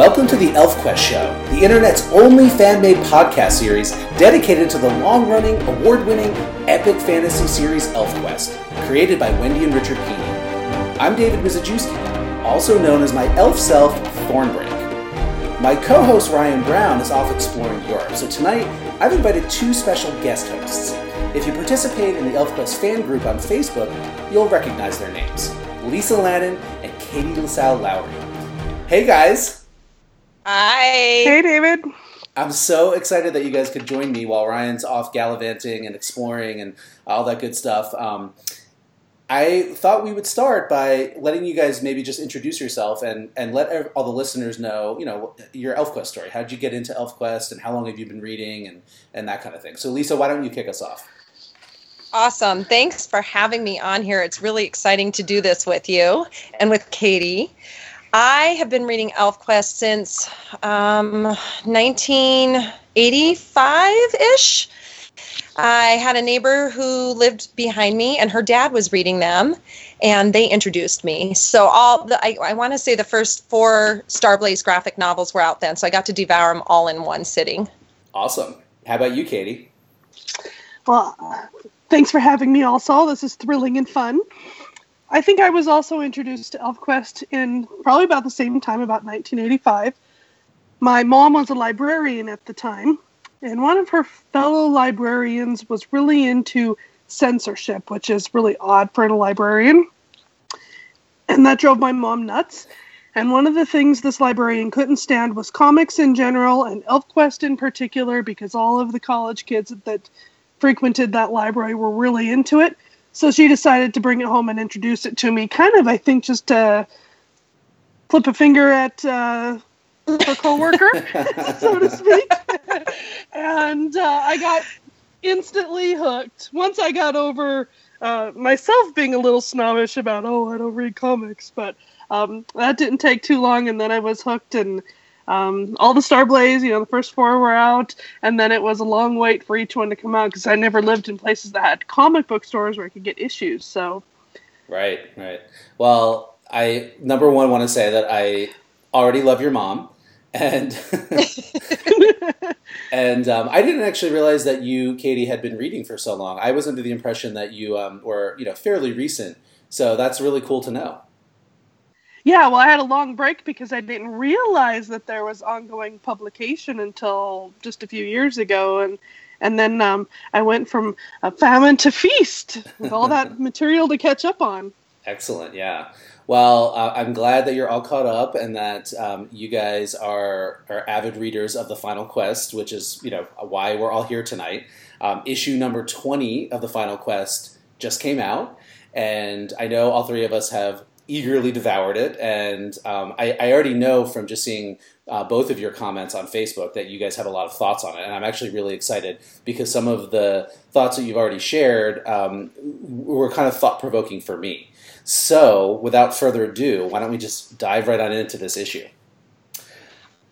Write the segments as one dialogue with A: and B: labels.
A: Welcome to the ElfQuest Show, the internet's only fan made podcast series dedicated to the long running, award winning, epic fantasy series ElfQuest, created by Wendy and Richard Pini. I'm David Mizejewski, also known as my elf self, Thornbreak. My co host Ryan Brown is off exploring Europe, so tonight I've invited two special guest hosts. If you participate in the ElfQuest fan group on Facebook, you'll recognize their names Lisa Lannen and Katie LaSalle Lowry. Hey guys!
B: Hi.
C: Hey, David.
A: I'm so excited that you guys could join me while Ryan's off gallivanting and exploring and all that good stuff. Um, I thought we would start by letting you guys maybe just introduce yourself and, and let all the listeners know, you know, your ElfQuest story. How did you get into ElfQuest and how long have you been reading and, and that kind of thing. So, Lisa, why don't you kick us off?
B: Awesome. Thanks for having me on here. It's really exciting to do this with you and with Katie. I have been reading ElfQuest since um, 1985 ish. I had a neighbor who lived behind me, and her dad was reading them, and they introduced me. So all the I, I want to say the first four Starblaze graphic novels were out then, so I got to devour them all in one sitting.
A: Awesome. How about you, Katie?
C: Well, thanks for having me. Also, this is thrilling and fun. I think I was also introduced to ElfQuest in probably about the same time, about 1985. My mom was a librarian at the time, and one of her fellow librarians was really into censorship, which is really odd for a librarian. And that drove my mom nuts. And one of the things this librarian couldn't stand was comics in general and ElfQuest in particular, because all of the college kids that frequented that library were really into it. So she decided to bring it home and introduce it to me, kind of, I think, just to flip a finger at uh, her coworker, so to speak. and uh, I got instantly hooked. Once I got over uh, myself being a little snobbish about, oh, I don't read comics, but um, that didn't take too long, and then I was hooked and um, all the Starblaze, you know, the first four were out, and then it was a long wait for each one to come out because I never lived in places that had comic book stores where I could get issues. So,
A: right, right. Well, I number one want to say that I already love your mom, and and um, I didn't actually realize that you, Katie, had been reading for so long. I was under the impression that you um, were, you know, fairly recent. So that's really cool to know.
C: Yeah, well, I had a long break because I didn't realize that there was ongoing publication until just a few years ago, and and then um, I went from a famine to feast with all that material to catch up on.
A: Excellent, yeah. Well, uh, I'm glad that you're all caught up and that um, you guys are are avid readers of the Final Quest, which is you know why we're all here tonight. Um, issue number 20 of the Final Quest just came out, and I know all three of us have eagerly devoured it, and um, I, I, already know from just seeing uh, both of your comments on Facebook that you guys have a lot of thoughts on it, and I'm actually really excited because some of the thoughts that you've already shared um, were kind of thought provoking for me. So, without further ado, why don't we just dive right on into this issue?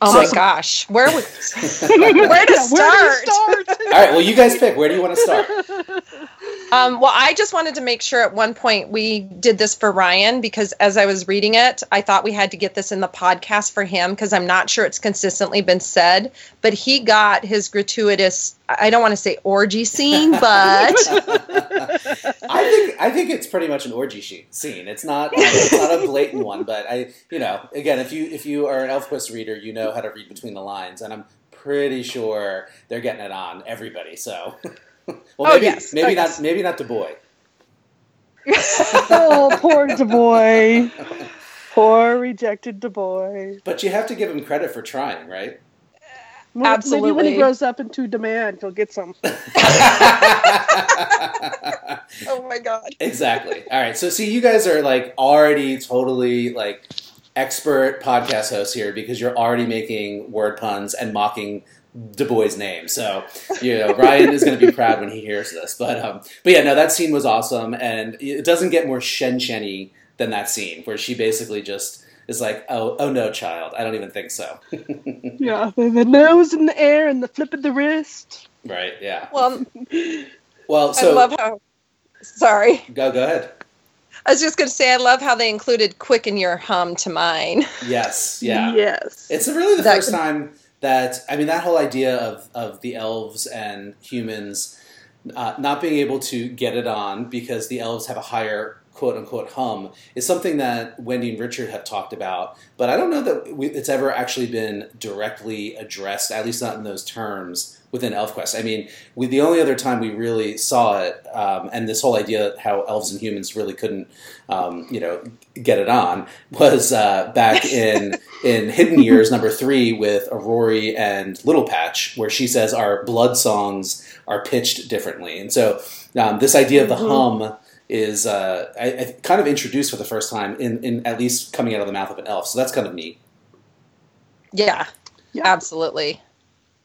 B: Oh so, my gosh, where would where to start? Where
A: start? All right, well, you guys pick. Where do you want to start?
B: Um, well, I just wanted to make sure at one point we did this for Ryan because as I was reading it, I thought we had to get this in the podcast for him because I'm not sure it's consistently been said. But he got his gratuitous, I don't want to say orgy scene, but.
A: I think I think it's pretty much an orgy scene. It's not it's not a blatant one, but I you know again if you if you are an ElfQuest reader, you know how to read between the lines, and I'm pretty sure they're getting it on everybody. So. Well,
B: oh,
A: maybe,
B: yes.
A: maybe
B: oh,
A: not.
B: Yes.
A: Maybe not the boy.
C: oh, poor Du Bois. Poor rejected Du Bois.
A: But you have to give him credit for trying, right?
C: Well,
B: Absolutely.
C: Maybe when he grows up into demand, he'll get some.
B: oh my god.
A: Exactly. All right. So see, you guys are like already totally like expert podcast hosts here because you're already making word puns and mocking Du Bois' name. So, you know, Ryan is going to be proud when he hears this. But, um, but yeah, no, that scene was awesome, and it doesn't get more shen shenny than that scene where she basically just is like, "Oh, oh no, child, I don't even think so."
C: yeah, the nose in the air and the flip of the wrist.
A: Right. Yeah.
B: Well,
A: well, so
B: I love how. Sorry.
A: Go go ahead.
B: I was just going to say, I love how they included "Quicken Your Hum" to mine.
A: Yes, yeah,
C: Yes.
A: It's really the
B: That
A: first
B: could-
A: time that I mean that whole idea of of the elves and humans uh, not being able to get it on because the elves have a higher quote unquote hum is something that Wendy and Richard have talked about, but I don't know that we, it's ever actually been directly addressed, at least not in those terms within ElfQuest. I mean, we, the only other time we really saw it, um, and this whole idea that how elves and humans really couldn't, um, you know, get it on, was uh, back in in Hidden Years number three with Aurori and Little Patch, where she says our blood songs are pitched differently, and so um, this idea of the hum is uh, I, I kind of introduced for the first time in, in at least coming out of the mouth of an elf. So that's kind of neat.
B: Yeah,
C: Yeah.
B: absolutely.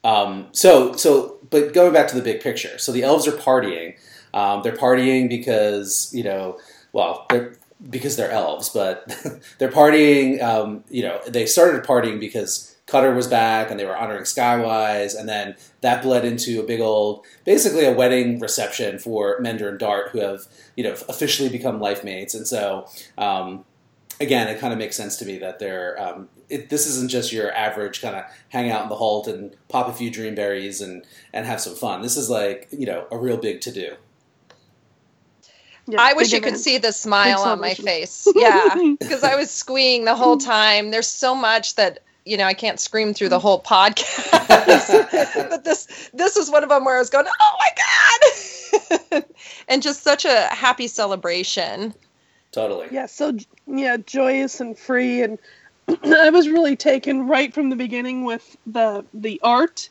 A: Um, so so but going back to the big picture, so the elves are partying. Um, they're partying because you know, well, they're because they're elves, but they're partying. Um, you know, they started partying because Cutter was back and they were honoring Skywise, and then that bled into a big old, basically a wedding reception for Mender and Dart, who have you know officially become life mates, and so. Um, Again, it kind of makes sense to me that they're. It, this isn't just your average kind of hang out in the holt and pop a few dream berries and and have some fun. This is like you know a real big to do.
C: Yeah,
B: I wish you could
C: event.
B: see the smile on my face. Yeah, because I was squeeing the whole time. There's so much that you know I can't scream through the whole podcast. but this this is one of them where I was going, oh my god, and just such a happy celebration.
A: Totally.
C: Yeah, so yeah, joyous and free, and I was really taken right from the beginning with the the art.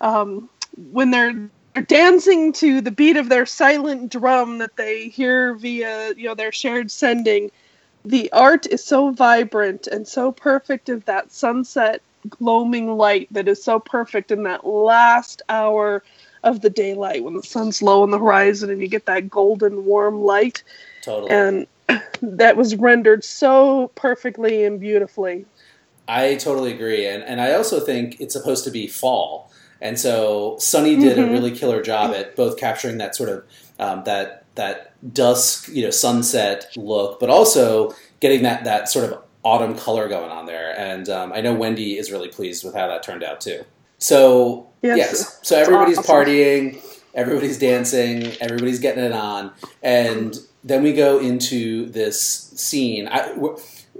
C: Um, when they're, they're dancing to the beat of their silent drum that they hear via you know their shared sending, the art is so vibrant and so perfect of that sunset gloaming light that is so perfect in that last hour of the daylight when the sun's low on the horizon and you get that golden warm light
A: Totally.
C: and that was rendered so perfectly and beautifully.
A: I totally agree, and and I also think it's supposed to be fall, and so Sonny did a
C: Mhm.
A: really killer job at both capturing that sort of um, that that dusk, you know, sunset look, but also getting that that sort of autumn color going on there. And um, I know Wendy is really pleased with how that turned out too. So
C: Yes.
A: yes, so everybody's
C: awesome.
A: partying, everybody's dancing, everybody's getting it on, and then we go into this scene. I,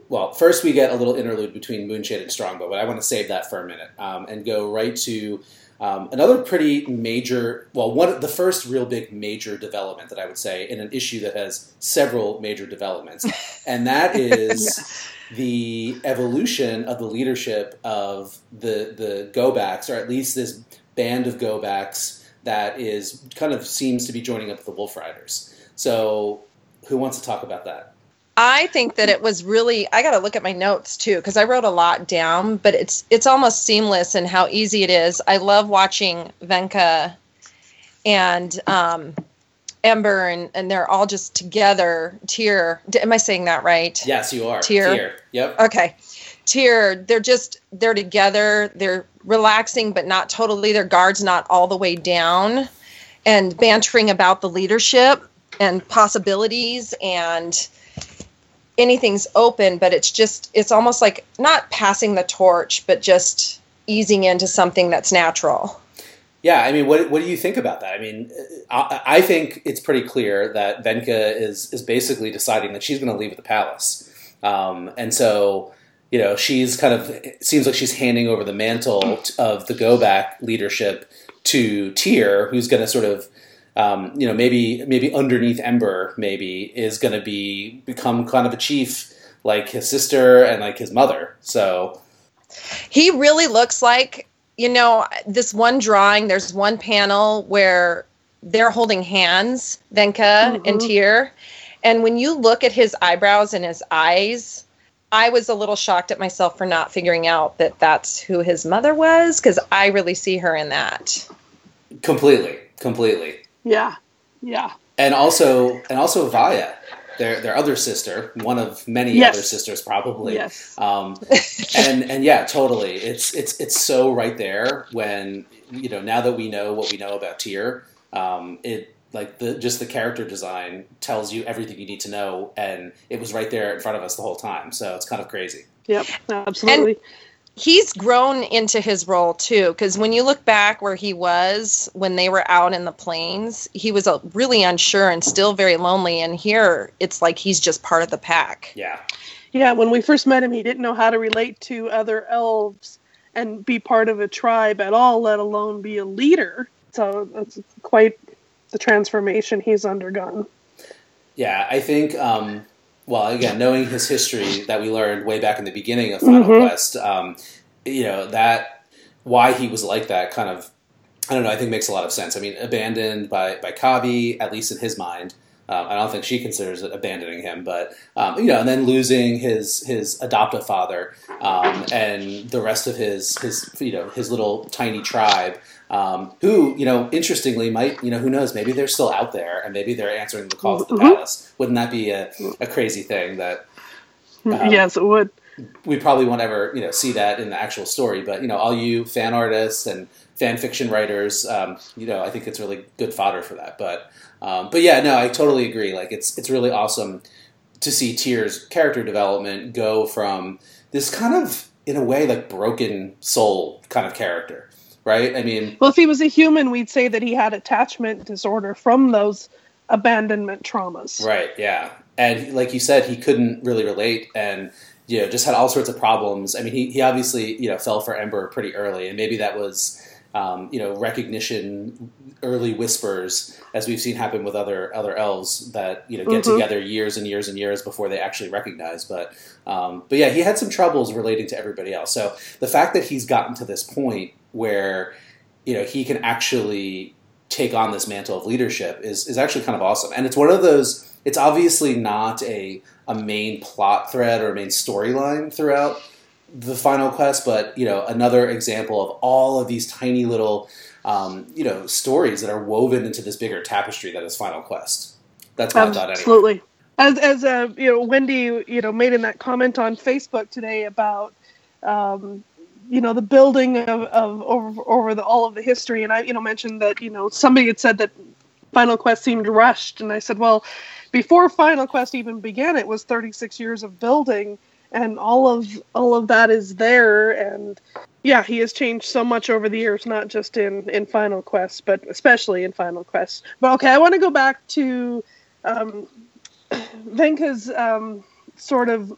A: well, first we get a little interlude between Moonshade and Strongbow, but I want to save that for a minute um, and go right to um, another pretty major, well, one the first real big major development that I would say in an issue that has several major developments, and that is the evolution of the leadership of the the go backs, or at least this band of go backs that is kind of seems to be joining up with the Wolf Riders. So, who wants to talk about that?
B: I think that it was really I got to look at my notes too because I wrote a lot down, but it's it's almost seamless in how easy it is. I love watching Venka and um, Ember and and they're all just together. Teir, am I saying that right?
A: Yes, you are.
B: Teir.
A: Yep.
B: Okay. Teir, they're just they're together. They're relaxing, but not totally. Their guards not all the way down, and bantering about the leadership and possibilities and anything's open. But it's just it's almost like not passing the torch, but just easing into something that's natural.
A: Yeah, I mean, what what do you think about that? I mean, I, I think it's pretty clear that Venka is is basically deciding that she's going to leave the palace, um, and so you know she's kind of seems like she's handing over the mantle of the go back leadership to Teir who's going to sort of um, you know maybe maybe underneath Ember maybe is going to be become kind of a chief like his sister and like his mother. So
B: He really looks like, you know, this one drawing, there's one panel where they're holding hands, Venka and
C: Mhm.
B: Teir. And when you look at his eyebrows and his eyes, I was a little shocked at myself for not figuring out that that's who his mother was because I really see her in that.
A: completely, completely.
C: Yeah, yeah,
A: and also and also Vaya, their their other sister, one of many
C: Yes.
A: other sisters, probably.
C: yes.
A: Um, and and yeah, totally. It's it's it's so right there when you know now that we know what we know about Teir, um, it like the just the character design tells you everything you need to know, and it was right there in front of us the whole time. So it's kind of crazy.
C: Yep, absolutely.
B: And he's grown into his role too because when you look back where he was when they were out in the plains he was uh, really unsure and still very lonely and here it's like he's just part of the pack
A: Yeah.
C: Yeah, when we first met him, he didn't know how to relate to other elves and be part of a tribe at all, let alone be a leader. So it's quite the transformation he's undergone.
A: Yeah, I think. Um, well, again, knowing his history that we learned way back in the beginning of Final
C: Mhm.
A: Quest, um, you know that why he was like that kind of. I don't know. I think makes a lot of sense. I mean, abandoned by by Kahvi, at least in his mind. Um, I don't think she considers it abandoning him, but um, you know, and then losing his his adoptive father um, and the rest of his his you know his little tiny tribe, um, who you know interestingly might you know who knows maybe they're still out there and maybe they're answering the call to the palace. Wouldn't that be a, a crazy thing that Um,
C: yes, it would.
A: we probably won't ever you know see that in the actual story? But you know, all you fan artists and fan fiction writers, um, you know, I think it's really good fodder for that. But um, but yeah, no, I totally agree. Like it's it's really awesome to see Teirs character development go from this kind of in a way like broken soul kind of character, right? I mean,
C: Well, if he was a human, we'd say that he had attachment disorder from those abandonment traumas.
A: Right. Yeah. And like you said, he couldn't really relate, and you know, just had all sorts of problems. I mean, he he obviously you know fell for Ember pretty early, and maybe that was. Um, you know, recognition, early whispers, as we've seen happen with other other elves that you know get
C: Mhm.
A: together years and years and years before they actually recognize. But um, but yeah, he had some troubles relating to everybody else. So the fact that he's gotten to this point where you know he can actually take on this mantle of leadership is is actually kind of awesome. And it's one of those. It's obviously not a a main plot thread or a main storyline throughout the final quest, but you know another example of all of these tiny little um, you know stories that are woven into this bigger tapestry that is Final Quest. That's my thought anyway.
C: Absolutely. As as uh, you know, Wendy, you know, made in that comment on Facebook today about um, you know the building of, of over over the all of the history, and I you know mentioned that you know somebody had said that Final Quest seemed rushed, and I said, well, before Final Quest even began, it was 36 years of building, and all of all of that is there, and yeah, he has changed so much over the years, not just in in Final Quest, but especially in Final Quest. But okay, I want to go back to um, Venka's um, sort of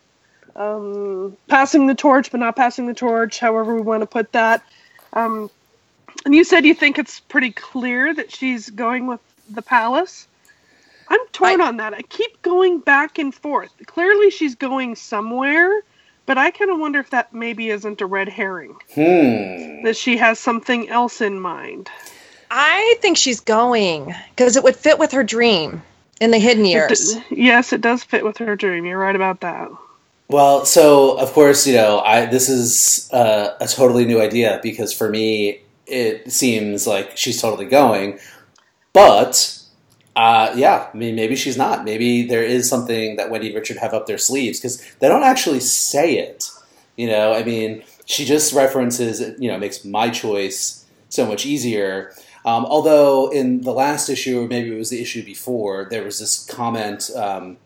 C: um, passing the torch, but not passing the torch, however we want to put that. Um, and you said you think it's pretty clear that she's going with the palace. I'm torn on that. I keep going back and forth. Clearly, she's going somewhere, but I kind of wonder if that maybe isn't a red herring.
A: Hmm.
C: That she has something else in mind.
B: i think she's going because it would fit with her dream in the hidden
C: It
B: years
C: d- yes, it does fit with her dream. You're right about that.
A: Well, so of course, you know, I this is uh, a totally new idea because for me, it seems like she's totally going, but uh, yeah, I mean, maybe she's not. Maybe there is something that Wendy and Richard have up their sleeves because they don't actually say it. You know, I mean, she just references, you know, makes my choice so much easier. Um, although in the last issue, or maybe it was the issue before, there was this comment. Um,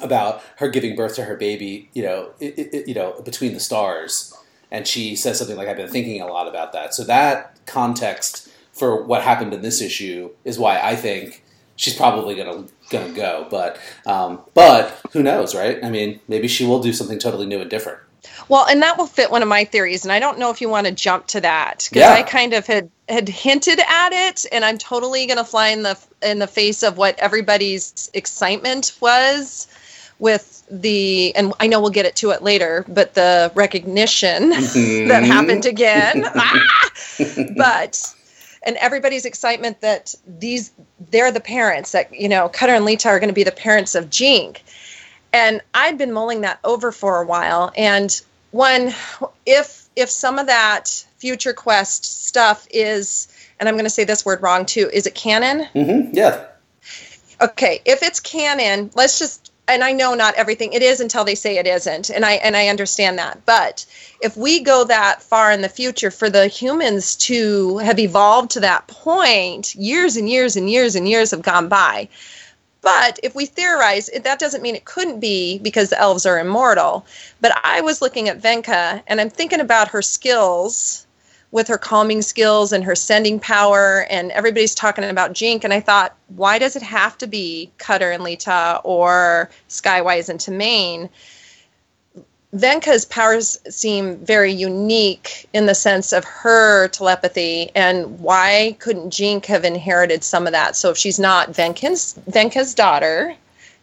A: about her giving birth to her baby, you know, it, it, you know, between the stars, and she says something like, "I've been thinking a lot about that." So that context for what happened in this issue is why I think she's probably gonna gonna go. But um, but who knows, right? I mean, maybe she will do something totally new and different.
B: Well, and that will fit one of my theories, and I don't know if you want to jump to that because
A: Yeah.
B: I kind of had had hinted at it, and I'm totally going to fly in the in the face of what everybody's excitement was with the, and I know we'll get it to it later, but the recognition that happened again. Ah! but and everybody's excitement that these they're the parents that you know Cutter and Leetah are going to be the parents of Jink. And I'd been mulling that over for a while. And one, if if some of that future quest stuff is, and I'm going to say this word wrong too, is it canon?
A: Mm-hmm. Yeah,
B: Okay, if it's canon, let's just and I know not everything it is until they say it isn't, and I and I understand that. But if we go that far in the future, for the humans to have evolved to that point, years and years and years and years have gone by. But if we theorize, that doesn't mean it couldn't be because the elves are immortal. But I was looking at Venka, and I'm thinking about her skills with her calming skills and her sending power and everybody's talking about Jink and I thought why does it have to be Cutter and Leetah or Skywise and Timmain Venka's powers seem very unique in the sense of her telepathy, and why couldn't Jink have inherited some of that? So if she's not Venka's Venka's daughter,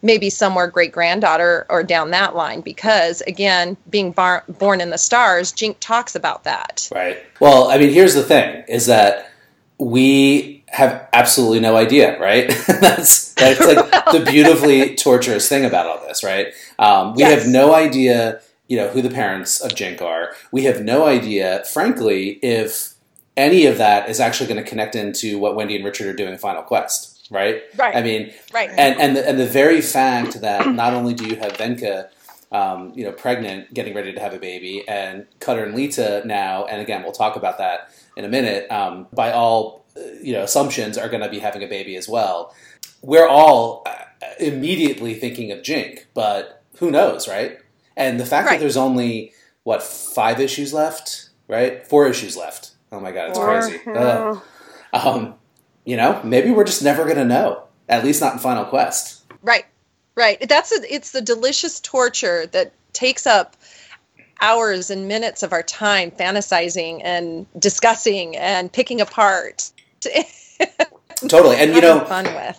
B: maybe somewhere great granddaughter or down that line because again being bar- born in the stars jink talks about that.
A: Right. Well i mean here's the thing is that we have absolutely no idea right? That's that's like the beautifully torturous thing about all this right? Um, we yes. have no idea you know who the parents of jink are. We have no idea frankly if any of that is actually going to connect into what wendy and richard are doing in final quest right?
B: Right.
A: I mean,
B: right.
A: And and the, and the very fact that not only do you have Venka, um, you know, pregnant, getting ready to have a baby, and Cutter and Leetah now, and again, we'll talk about that in a minute. Um, by all uh, you know assumptions, are going to be having a baby as well. We're all uh, immediately thinking of Jink, but who knows, right? And the fact right. that there's only what five issues left, right? Four issues left. Oh my god, it's Four. crazy. Um, you know, maybe we're just never going to know. At least not in Final Quest.
B: Right, right. That's a, it's the delicious torture that takes up hours and minutes of our time fantasizing and discussing and picking apart.
A: totally, and you know,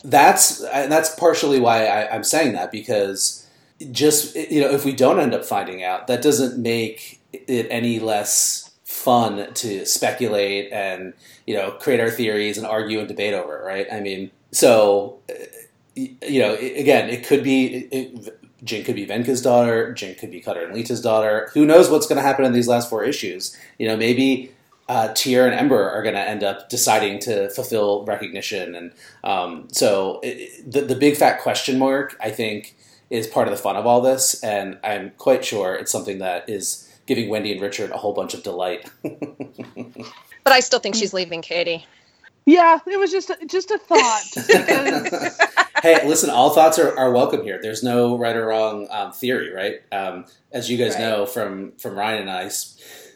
A: that's uh, that's partially why I, I'm saying that because just you know, if we don't end up finding out, that doesn't make it any less fun to speculate and you know create our theories and argue and debate over right? I mean, so you know, again, it could be it, Jink could be Venka's daughter, Jink could be Cutter and Leetah's daughter. Who knows what's going to happen in these last four issues? You know, maybe uh, and Ember are going to end up deciding to fulfill recognition, and um, so it, the the big fat question mark, I think, is part of the fun of all this, and I'm quite sure it's something that is giving Wendy and Richard a whole bunch of delight.
B: but I still think she's leaving Katie.
C: Yeah, it was just a, just a thought.
A: hey, listen, all thoughts are, are welcome here. There's no right or wrong um, theory, right? Um, as you guys right. know from from Ryan and I,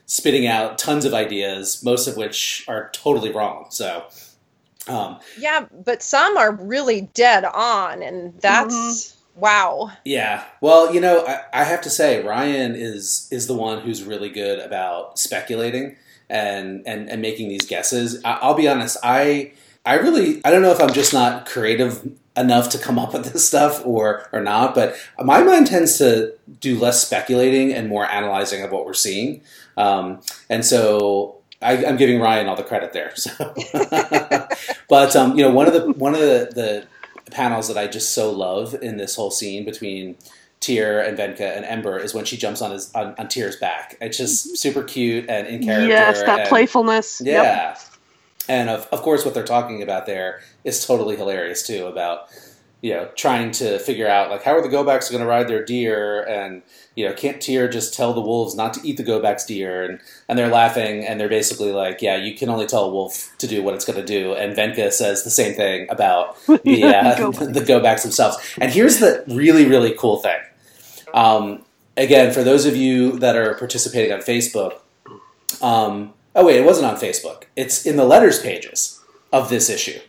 A: spitting out tons of ideas, most of which are totally wrong. So. Um,
B: yeah, but some are really dead on, and that's mm-hmm wow.
A: Yeah. Well, you know, I, I, have to say Ryan is is the one who's really good about speculating and and, and making these guesses. I, will be honest, I I really I don't know if I'm just not creative enough to come up with this stuff or or not, but my mind tends to do less speculating and more analyzing of what we're seeing. Um, and so I, am giving Ryan all the credit there. So, but um, you know, one of the one of the, the panels that I just so love in this whole scene between Teir and Venka and Ember is when she jumps on his on, on Teir's back. It's just mm-hmm. super cute and in character.
C: Yes, that
A: and,
C: playfulness.
A: Yeah. Yep. And of, of course, what they're talking about there is totally hilarious too. About you know trying to figure out like how are the Gobaks going to ride their deer, and you know can't Teir just tell the wolves not to eat the Gobak's deer, and and they're laughing and they're basically like, yeah, you can only tell a wolf to do what it's going to do, and Venka says the same thing about the uh, the Gobaks themselves. And here's the really really cool thing. Um, again, for those of you that are participating on Facebook, um, oh wait, it wasn't on Facebook. It's in the letters pages of this issue.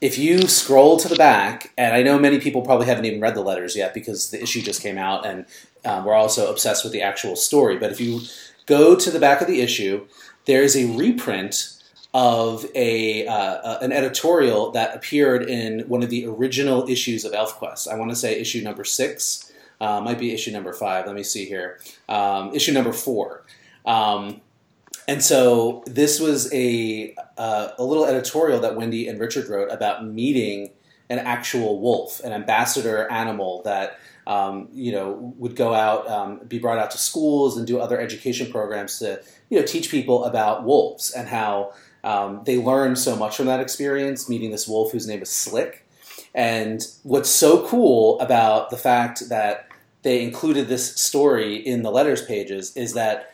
A: If you scroll to the back, and I know many people probably haven't even read the letters yet because the issue just came out, and um, we're also obsessed with the actual story. But if you go to the back of the issue, there is a reprint of a uh, an editorial that appeared in one of the original issues of ElfQuest. I want to say issue number six, uh, might be issue number five. Let me see here. Um, issue number four. Um, and so this was a uh, a little editorial that Wendy and Richard wrote about meeting an actual wolf, an ambassador animal that um, you know would go out, um, be brought out to schools, and do other education programs to you know teach people about wolves and how um, they learn so much from that experience, meeting this wolf whose name is Slick. And what's so cool about the fact that they included this story in the letters pages is that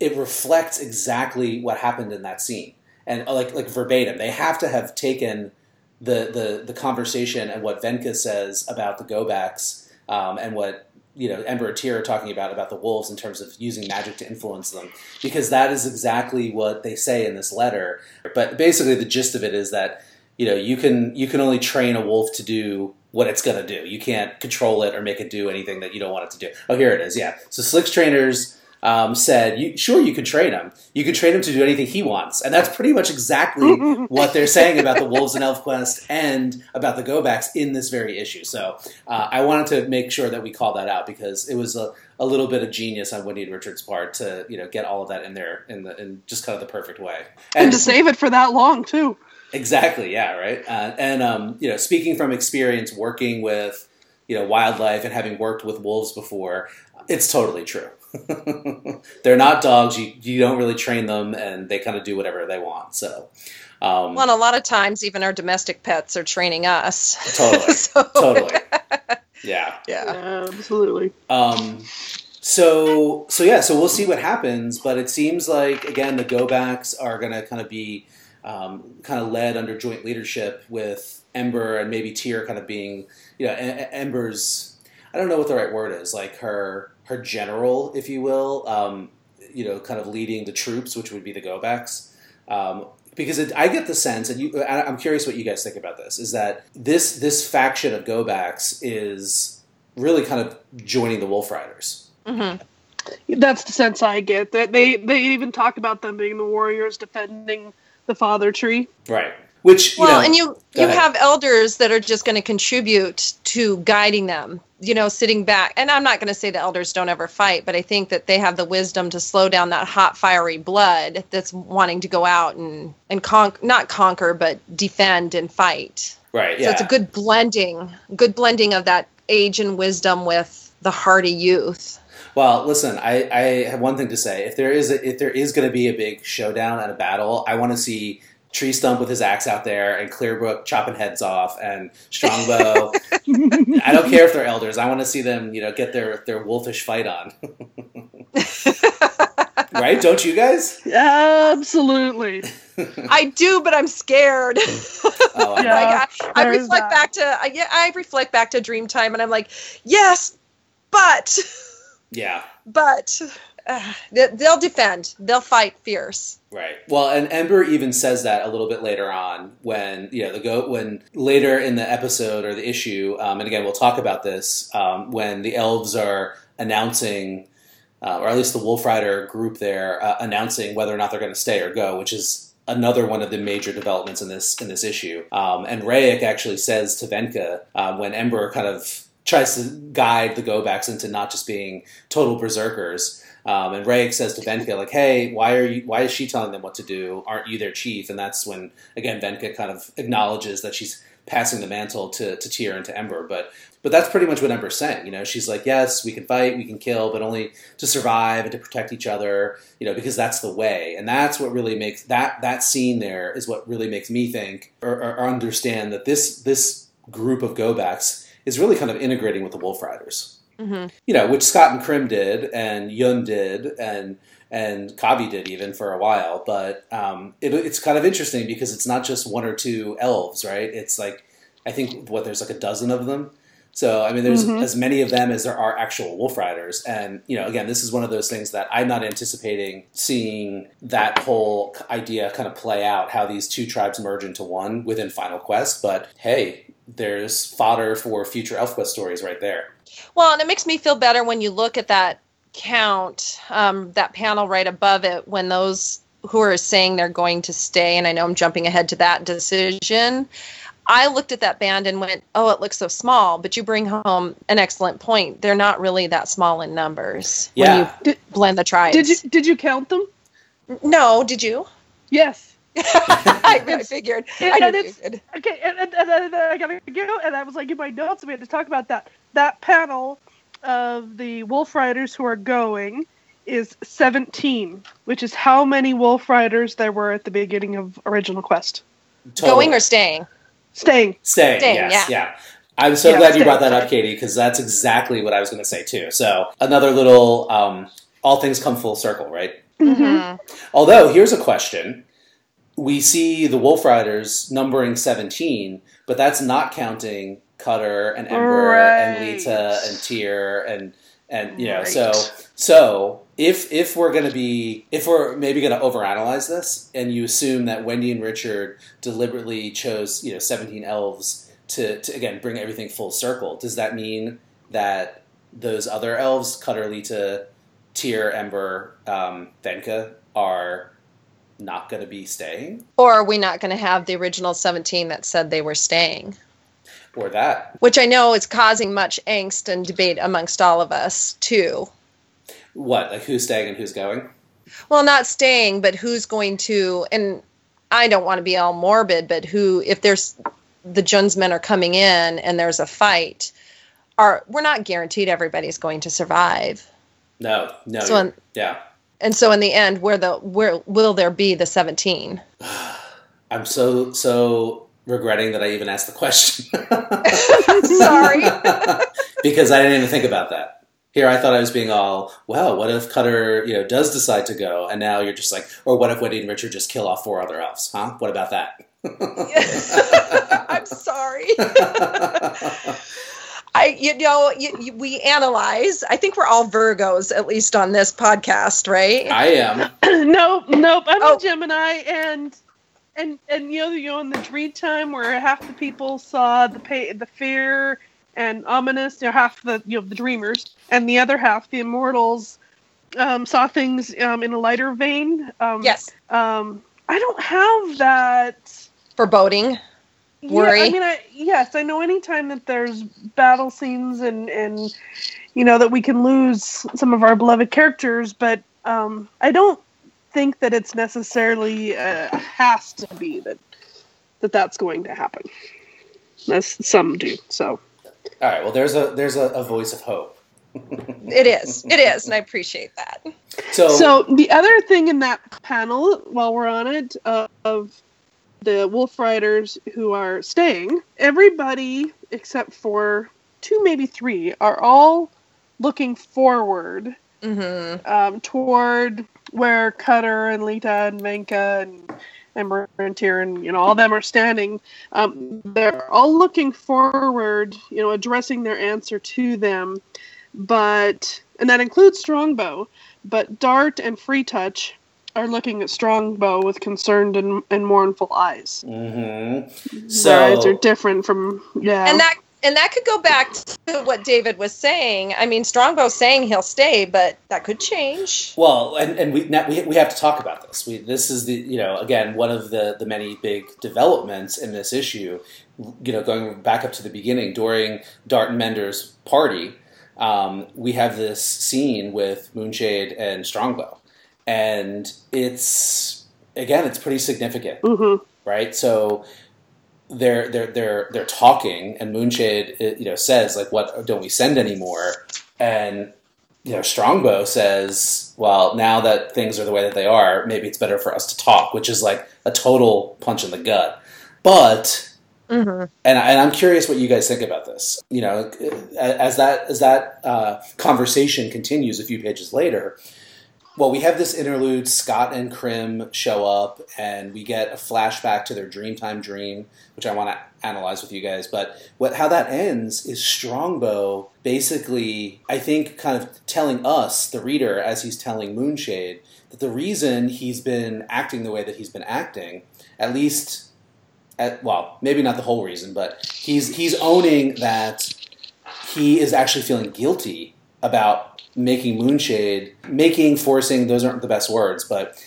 A: it reflects exactly what happened in that scene and uh, like like verbatim. They have to have taken the the the conversation and what Venka says about the go backs um, and what you know Teir are talking about about the wolves in terms of using magic to influence them because that is exactly what they say in this letter. But basically, the gist of it is that you know you can you can only train a wolf to do what it's going to do. You can't control it or make it do anything that you don't want it to do. Oh, here it is. Yeah. So Slick's trainers um, said, you, "Sure, you could train him. You could train him to do anything he wants," and that's pretty much exactly what they're saying about the Wolves and ElfQuest and about the Go Backs in this very issue. So uh, I wanted to make sure that we call that out because it was a, a little bit of genius on Wendy Richard's part to you know get all of that in there in the in just kind of the perfect way
C: and, and to save it for that long too.
A: Exactly. Yeah. Right. Uh, and um, you know, speaking from experience, working with you know wildlife and having worked with wolves before, it's totally true. They're not dogs. You you don't really train them, and they kind of do whatever they want. So.
B: Um, well, and a lot of times, even our domestic pets are training us.
A: Totally. so. Totally. Yeah.
B: Yeah.
C: absolutely.
A: Um, so so yeah, so we'll see what happens, but it seems like again the go backs are going to kind of be um, kind of led under joint leadership with Ember and maybe Teir kind of being, you know, Ember's, I don't know what the right word is, like her her general, if you will, um, you know, kind of leading the troops, which would be the go backs. Um, because it, I get the sense, and you, I'm curious what you guys think about this, is that this this faction of go backs is really kind of joining the Wolf Riders.
B: Mm-hmm.
C: That's the sense I get. That they they even talk about them being the warriors defending the father tree.
A: Right. Which
B: well,
A: know,
B: and you you ahead. have elders that are just going to contribute to guiding them. You know, sitting back, and I'm not going to say the elders don't ever fight, but I think that they have the wisdom to slow down that hot, fiery blood that's wanting to go out and and con- not conquer, but defend and fight.
A: Right. Yeah.
B: So it's a good blending, good blending of that age and wisdom with the hardy youth.
A: Well, listen, I, I have one thing to say. If there is a, if there is going to be a big showdown and a battle, I want to see Tree Stump with his axe out there and Clearbrook chopping heads off and Strongbow. I don't care if they're elders. I want to see them, you know, get their their wolfish fight on. right? Don't you guys?
C: Absolutely.
B: I do, but I'm scared. Oh, yeah, like, I, I reflect back to I, yeah, I reflect back to Dreamtime, and I'm like, yes, but
A: yeah.
B: But uh, they'll defend. They'll fight fierce.
A: Right. Well, and Ember even says that a little bit later on when you know the goat when later in the episode or the issue, um, and again we'll talk about this um, when the elves are announcing, uh, or at least the Wolf Rider group there uh, announcing whether or not they're going to stay or go, which is another one of the major developments in this in this issue. Um, and Rayek actually says to Venka uh, when Ember kind of tries to guide the go backs into not just being total berserkers. Um, and Rayek says to Venka, like, "Hey, why are you? Why is she telling them what to do? Aren't you their chief?" And that's when again Venka kind of acknowledges that she's passing the mantle to to Teir and to Ember. But but that's pretty much what Ember's saying. You know, she's like, "Yes, we can fight, we can kill, but only to survive and to protect each other. You know, because that's the way." And that's what really makes that that scene there is what really makes me think or, or understand that this this group of go backs is really kind of integrating with the Wolf Riders.
B: Mm-hmm.
A: You know, which Skot and Krim did, and Yun did, and and Kahvi did even for a while. But um, it, it's kind of interesting because it's not just one or two elves, right? It's like I think what there's like a dozen of them. So I mean, there's mm-hmm. as many of them as there are actual Wolf Riders, and you know, again, this is one of those things that I'm not anticipating seeing that whole idea kind of play out, how these two tribes merge into one within Final Quest. But hey, there's fodder for future ElfQuest stories right there.
B: Well, and it makes me feel better when you look at that count, um, that panel right above it, when those who are saying they're going to stay, and I know I'm jumping ahead to that decision. I looked at that band and went, "Oh, it looks so small." But you bring home an excellent point. They're not really that small in numbers
A: yeah.
B: when you did, blend the tribes.
C: Did you did you count them?
B: No, did you?
C: Yes.
B: I, I, figured. I
C: and it's, okay, and, and, and, and I gotta go, and I was like in my notes, we had to talk about that. That panel of the Wolf Riders who are going is 17, which is how many Wolf Riders there were at the beginning of Original Quest.
B: Total. Going or staying?
C: Staying.
A: Staying,
B: Staying,
A: yes,
B: yeah.
A: yeah. I'm so
C: Yeah,
A: glad you brought that up. Katie, because that's exactly what I was going to say too. So another little, um, all things come full circle, right?
B: Mm-hmm.
A: Although here's a question: we see the Wolf Riders numbering 17, but that's not counting Cutter and Ember and Leetah and Teir and and you know
C: Right.
A: so so if if we're to be if we're maybe going to overanalyze this and you assume that Wendy and Richard deliberately chose you know 17 elves to, to again bring everything full circle does that mean that those other elves Cutter Leetah Teir Ember um, Venka are not going to be staying
B: Or are we not going to have the original 17 that said they were staying?
A: or that
B: Which I know is causing much angst and debate amongst all of us, too.
A: what like who's staying and who's going
B: Well, not staying, but who's going to, and I don't want to be all morbid, but who, if there's the Junsmen are coming in and there's a fight, are we're not guaranteed everybody's going to survive.
A: no no
B: So
A: yeah
B: And so in the end, where the where will there be the 17?
A: I'm so so regretting that I even asked the question.
B: Sorry.
A: because I didn't even think about that. Here I thought I was being all, well, what if Cutter, you know, does decide to go, and now you're just like, or what if Wendy and Richard just kill off four other elves? Huh? What about that?
B: I'm sorry. I, you know, you, you, we analyze. I think we're all Virgos, at least on this podcast, right?
A: I am.
C: nope, nope. I'm
B: Oh.
C: a Gemini, and and and you know, you know, in the dream time where half the people saw the pay, the fear and ominous, you know, half the you know the dreamers, and the other half, the immortals, um, saw things um, in a lighter vein. Um,
B: yes,
C: Um, I don't have that.
B: foreboding.
C: Yeah, I mean, I, yes, I know. Anytime that there's battle scenes and and you know that we can lose some of our beloved characters, but um, I don't think that it's necessarily uh, has to be that that that's going to happen. As some do. So
A: All right. Well, there's a there's a, a voice of hope.
B: It is. It is, and I appreciate that.
A: So,
C: so the other thing in that panel, while we're on it, uh, of the Wolf Riders who are staying, everybody except for two, maybe three, are all looking forward
B: hmm
C: um, toward where Cutter and Leetah and Venka and Ember and Teir and you know all them are standing. Um, they're all looking forward, you know, addressing their answer to them, but and that includes Strongbow, but Dart and Free Touch are looking at Strongbow with concerned and, and mournful eyes.
A: Mhm.
C: Their eyes are different from yeah.
B: And that and that could go back to what David was saying. I mean, Strongbow's saying he'll stay, but that could change.
A: Well, and, and we, now we we have to talk about this. We, this is the you know again one of the the many big developments in this issue. You know, going back up to the beginning during Dart and Mender's party, um, we have this scene with Moonshade and Strongbow, and it's again it's pretty significant
C: Mhm.
A: right? So they're they're they're they're talking, and Moonshade uh, you know says like, "What don't we send anymore?" And you know Strongbow says, "Well, now that things are the way that they are, maybe it's better for us to talk," which is like a total punch in the gut. But
B: hmm
A: and, and I'm curious what you guys think about this. You know, as that as that uh, conversation continues a few pages later, well, we have this interlude. Skot and Krim show up, and we get a flashback to their Dreamtime dream, which I want to analyze with you guys. But what how that ends is Strongbow basically, I think, kind of telling us, the reader, as he's telling Moonshade, that the reason he's been acting the way that he's been acting, at least at, well, maybe not the whole reason, but he's he's owning that he is actually feeling guilty about making Moonshade, making, forcing. Those aren't the best words, but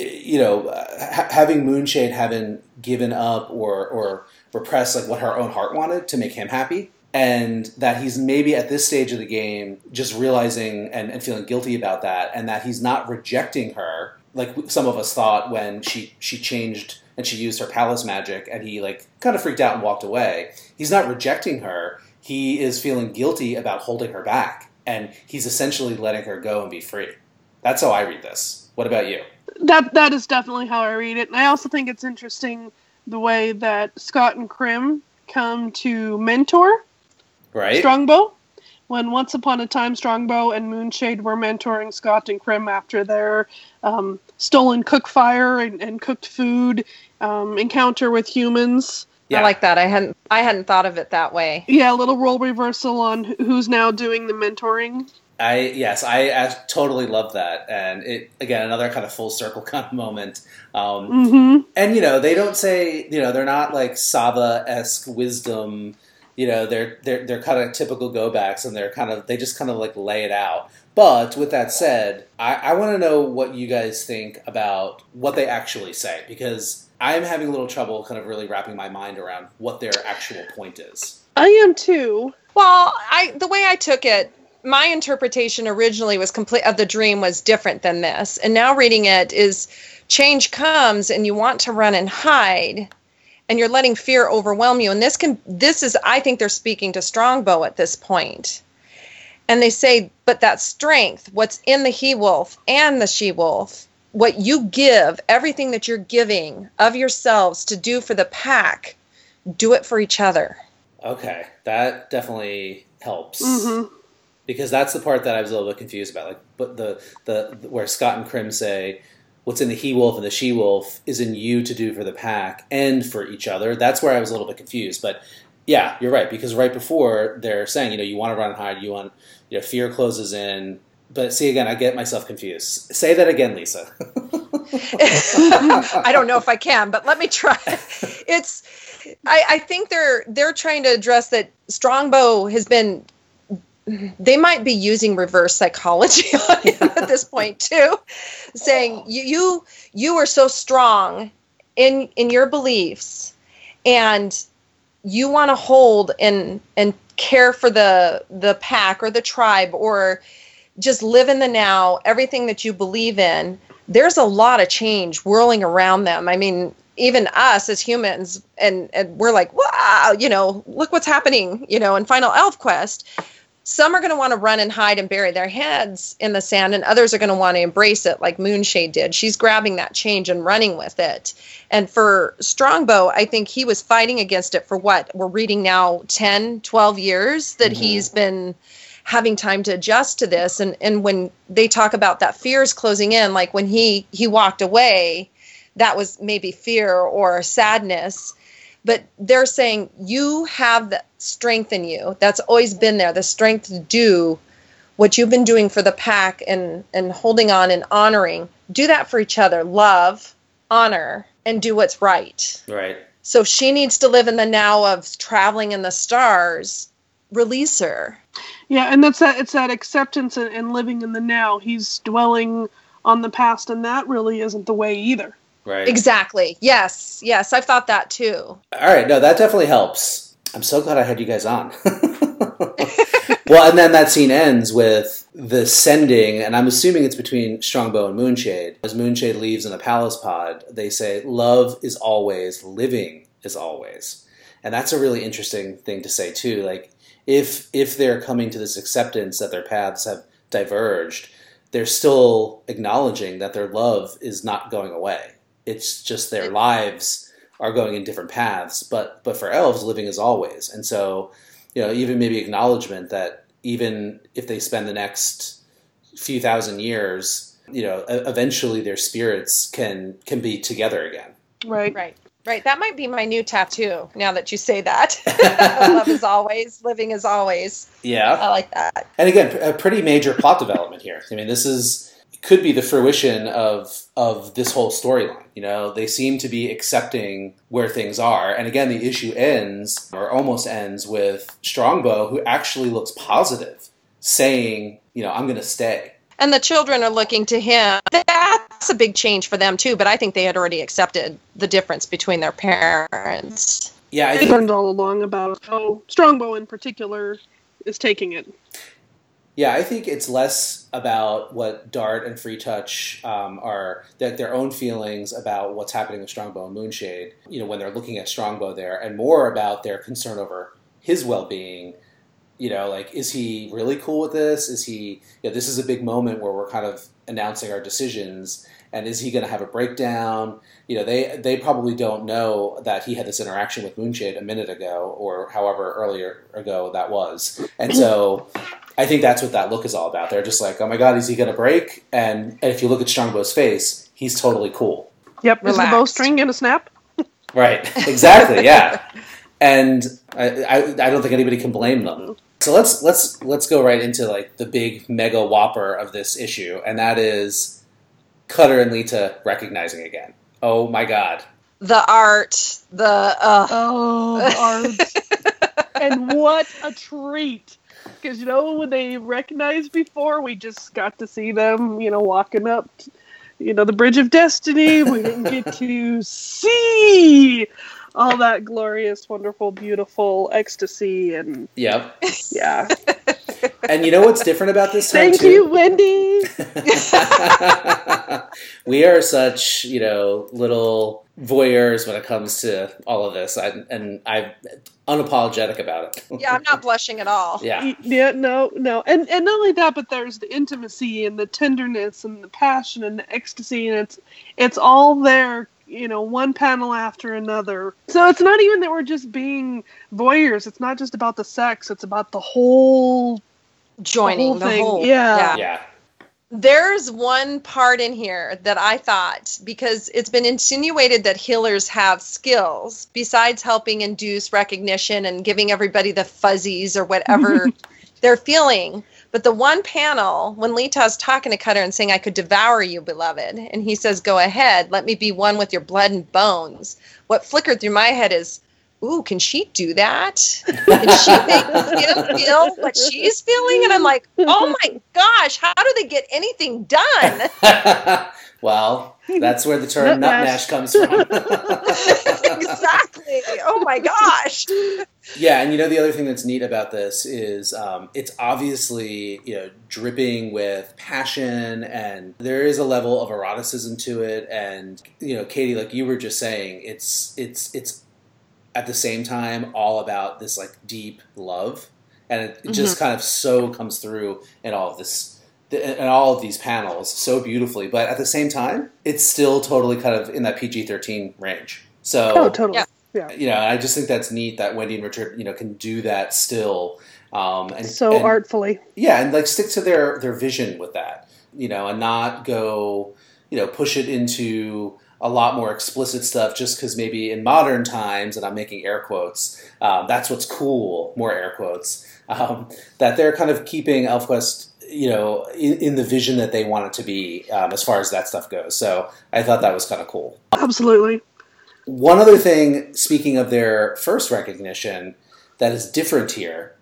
A: you know, ha- having Moonshade having given up or or repressed like what her own heart wanted to make him happy. And that he's maybe at this stage of the game just realizing and, and feeling guilty about that, and that he's not rejecting her like some of us thought when she she changed and she used her palace magic and he like kind of freaked out and walked away he's not rejecting her he is feeling guilty about holding her back and he's essentially letting her go and be free that's how i read this what about you
C: that that is definitely how I read it, and I also think it's interesting the way that Skot and Krim come to mentor
A: Right.
C: Strongbow. When once upon a time, Strongbow and Moonshade were mentoring Skot and Krim after their um, stolen cook fire and, and cooked food um, encounter with humans.
A: Yeah.
B: I like that. I hadn't I hadn't thought of it that way.
C: Yeah, a little role reversal on who's now doing the mentoring.
A: I yes, I, I totally love that, and it again another kind of full circle kind of moment. Um,
C: hmm
A: and you know they don't say you know they're not like Savah esque wisdom. You know they're they're they're kind of typical go backs, and they're kind of they just kind of like lay it out. But with that said, I, I want to know what you guys think about what they actually say because I'm having a little trouble kind of really wrapping my mind around what their actual point is.
C: I am too.
B: Well, I the way I took it, my interpretation originally was complete of the dream was different than this. And now reading it is change comes and you want to run and hide and you're letting fear overwhelm you. And this can this is I think they're speaking to Strongbow at this point. And they say, but that strength, what's in the he wolf and the she wolf, what you give, everything that you're giving of yourselves to do for the pack, do it for each other.
A: Okay, that definitely helps.
C: hmm
A: because that's the part that I was a little bit confused about. Like, but the the where Skot and Krim say what's in the he wolf and the she wolf is in you to do for the pack and for each other. That's where I was a little bit confused. But yeah, you're right because right before they're saying you know you want to run and hide, you want you know fear closes in. But see again, I get myself confused. Say that again, Lisa.
B: I don't know if I can, but let me try. It's I, I think they're they're trying to address that Strongbow has been they might be using reverse psychology on him at this point too, saying you you you are so strong in in your beliefs and you want to hold and and care for the the pack or the tribe or just live in the now everything that you believe in there's a lot of change whirling around them. I mean even us as humans and and we're like wow you know look what's happening you know in final elf quest. Some are going to want to run and hide and bury their heads in the sand and others are going to want to embrace it like moonshade did. She's grabbing that change and running with it. And for strongbow i think he was fighting against it for what we're reading now 10 12 years that
A: Mhm.
B: he's been having time to adjust to this. And and when they talk about that fear is closing in like when he he walked away that was maybe fear or sadness. But they're saying you have the strength in you. That's always been there. The strength to do what you've been doing for the pack and and holding on and honoring. Do that for each other. Love honor and do what's right.
A: Right.
B: so she needs to live in the now of traveling in the stars. Release her
C: Yeah, and that's that. It's that acceptance and, and living in the now. He's dwelling on the past, and that really isn't the way either.
A: Right.
B: exactly yes yes i've thought that too
A: All right, no, that definitely helps. I'm so glad I had you guys on. well, and then that scene ends with the sending, and I'm assuming it's between Strongbow and Moonshade. As Moonshade leaves in the palace pod, they say, Love is always, living is always. And that's a really interesting thing to say too. Like if if they're coming to this acceptance that their paths have diverged, they're still acknowledging that their love is not going away. It's just their lives are going in different paths. But but for elves, living is always. And so, you know, even maybe acknowledgement that even if they spend the next few thousand years, you know, eventually their spirits can can be together again.
C: Right.
B: Right. Right. That might be my new tattoo now that you say that. Love is always, living is always.
A: Yeah.
B: I like that.
A: And again, a pretty major plot development here. I mean, this is could be the fruition of of this whole storyline. You know, they seem to be accepting where things are, and again, the issue ends or almost ends with Strongbow, who actually looks positive, saying, "You know, I'm going to stay."
B: And the children are looking to him. That's a big change for them too, but I think they had already accepted the difference between their parents.
A: Yeah, I
C: I
A: think
C: learned all along about how Strongbow in particular is taking it.
A: Yeah, I think it's less about what Dart and Free Touch um, are, their, their own feelings about what's happening with Strongbow and Moonshade, you know, when they're looking at Strongbow there, and more about their concern over his well being You know, like, is he really cool with this? Is he, you know, this is a big moment where we're kind of announcing our decisions. And is he going to have a breakdown? You know, they they probably don't know that he had this interaction with Moonshade a minute ago, or however earlier ago that was. And so, I think that's what that look is all about. They're just like, oh my god, is he going to break? And, and if you look at Strongbow's face, he's totally cool.
C: Yep. Is the bowstring gonna snap?
A: Right. Exactly. yeah. And I, I, I don't think anybody can blame them. So let's let's let's go right into like the big mega whopper of this issue, and that is Cutter and Leetah recognizing again. Oh my god.
B: The art, the uh,
C: Oh, the art. and what a treat. Because, you know, when they recognized before, we just got to see them, you know, walking up, you know, the Bridge of Destiny. We didn't get to see all that glorious, wonderful, beautiful ecstasy. And
A: yeah,
C: yeah.
A: And you know what's different about this time
C: Thank
A: too?
C: you, Wendy.
A: we are such, you know, little voyeurs when it comes to all of this, I, and I'm unapologetic about it.
B: yeah, I'm not blushing at all.
A: yeah,
C: Yeah, no, no. And and not only that, but there's the intimacy and the tenderness and the passion and the ecstasy and it's it's all there, you know, one panel after another. So it's not even that we're just being voyeurs. It's not just about the sex, it's about the whole
B: Joining
C: whole
B: the
C: thing,
B: whole.
C: yeah.
A: yeah,
B: There's one part in here that I thought because it's been insinuated that healers have skills besides helping induce recognition and giving everybody the fuzzies or whatever they're feeling. But the one panel when Leetah's talking to Cutter and saying, I could devour you, beloved, and he says, Go ahead, let me be one with your blood and bones. What flickered through my head is, Ooh, can she do that? Can she make him feel what she's feeling? And I'm like, oh my gosh, how do they get anything done?
A: well, that's where the term
C: Nut
A: nut
C: mash.
A: mash comes from.
B: exactly. Oh my gosh.
A: Yeah, and you know the other thing that's neat about this is um, it's obviously you know dripping with passion, and there is a level of eroticism to it. And you know, Katie, like you were just saying, it's it's it's at the same time all about this like deep love, and it, it just kind of so comes through in all of this. In all of these panels, so beautifully, but at the same time, it's still totally kind of in that PG thirteen range. So,
C: Oh, totally.
B: Yeah.
C: Yeah.
A: you know, I just think that's neat that Wendy and Richard, you know, can do that still, um, and
C: So
A: and,
C: artfully.
A: yeah, and like stick to their their vision with that, you know, and not go, you know, push it into a lot more explicit stuff just because maybe in modern times, and I'm making air quotes, um, that's what's cool, more air quotes, um, that they're kind of keeping ElfQuest, you know, in, in the vision that they want it to be um, as far as that stuff goes. So I thought that was kind of cool.
C: Absolutely.
A: One other thing, speaking of their first recognition, that is different here,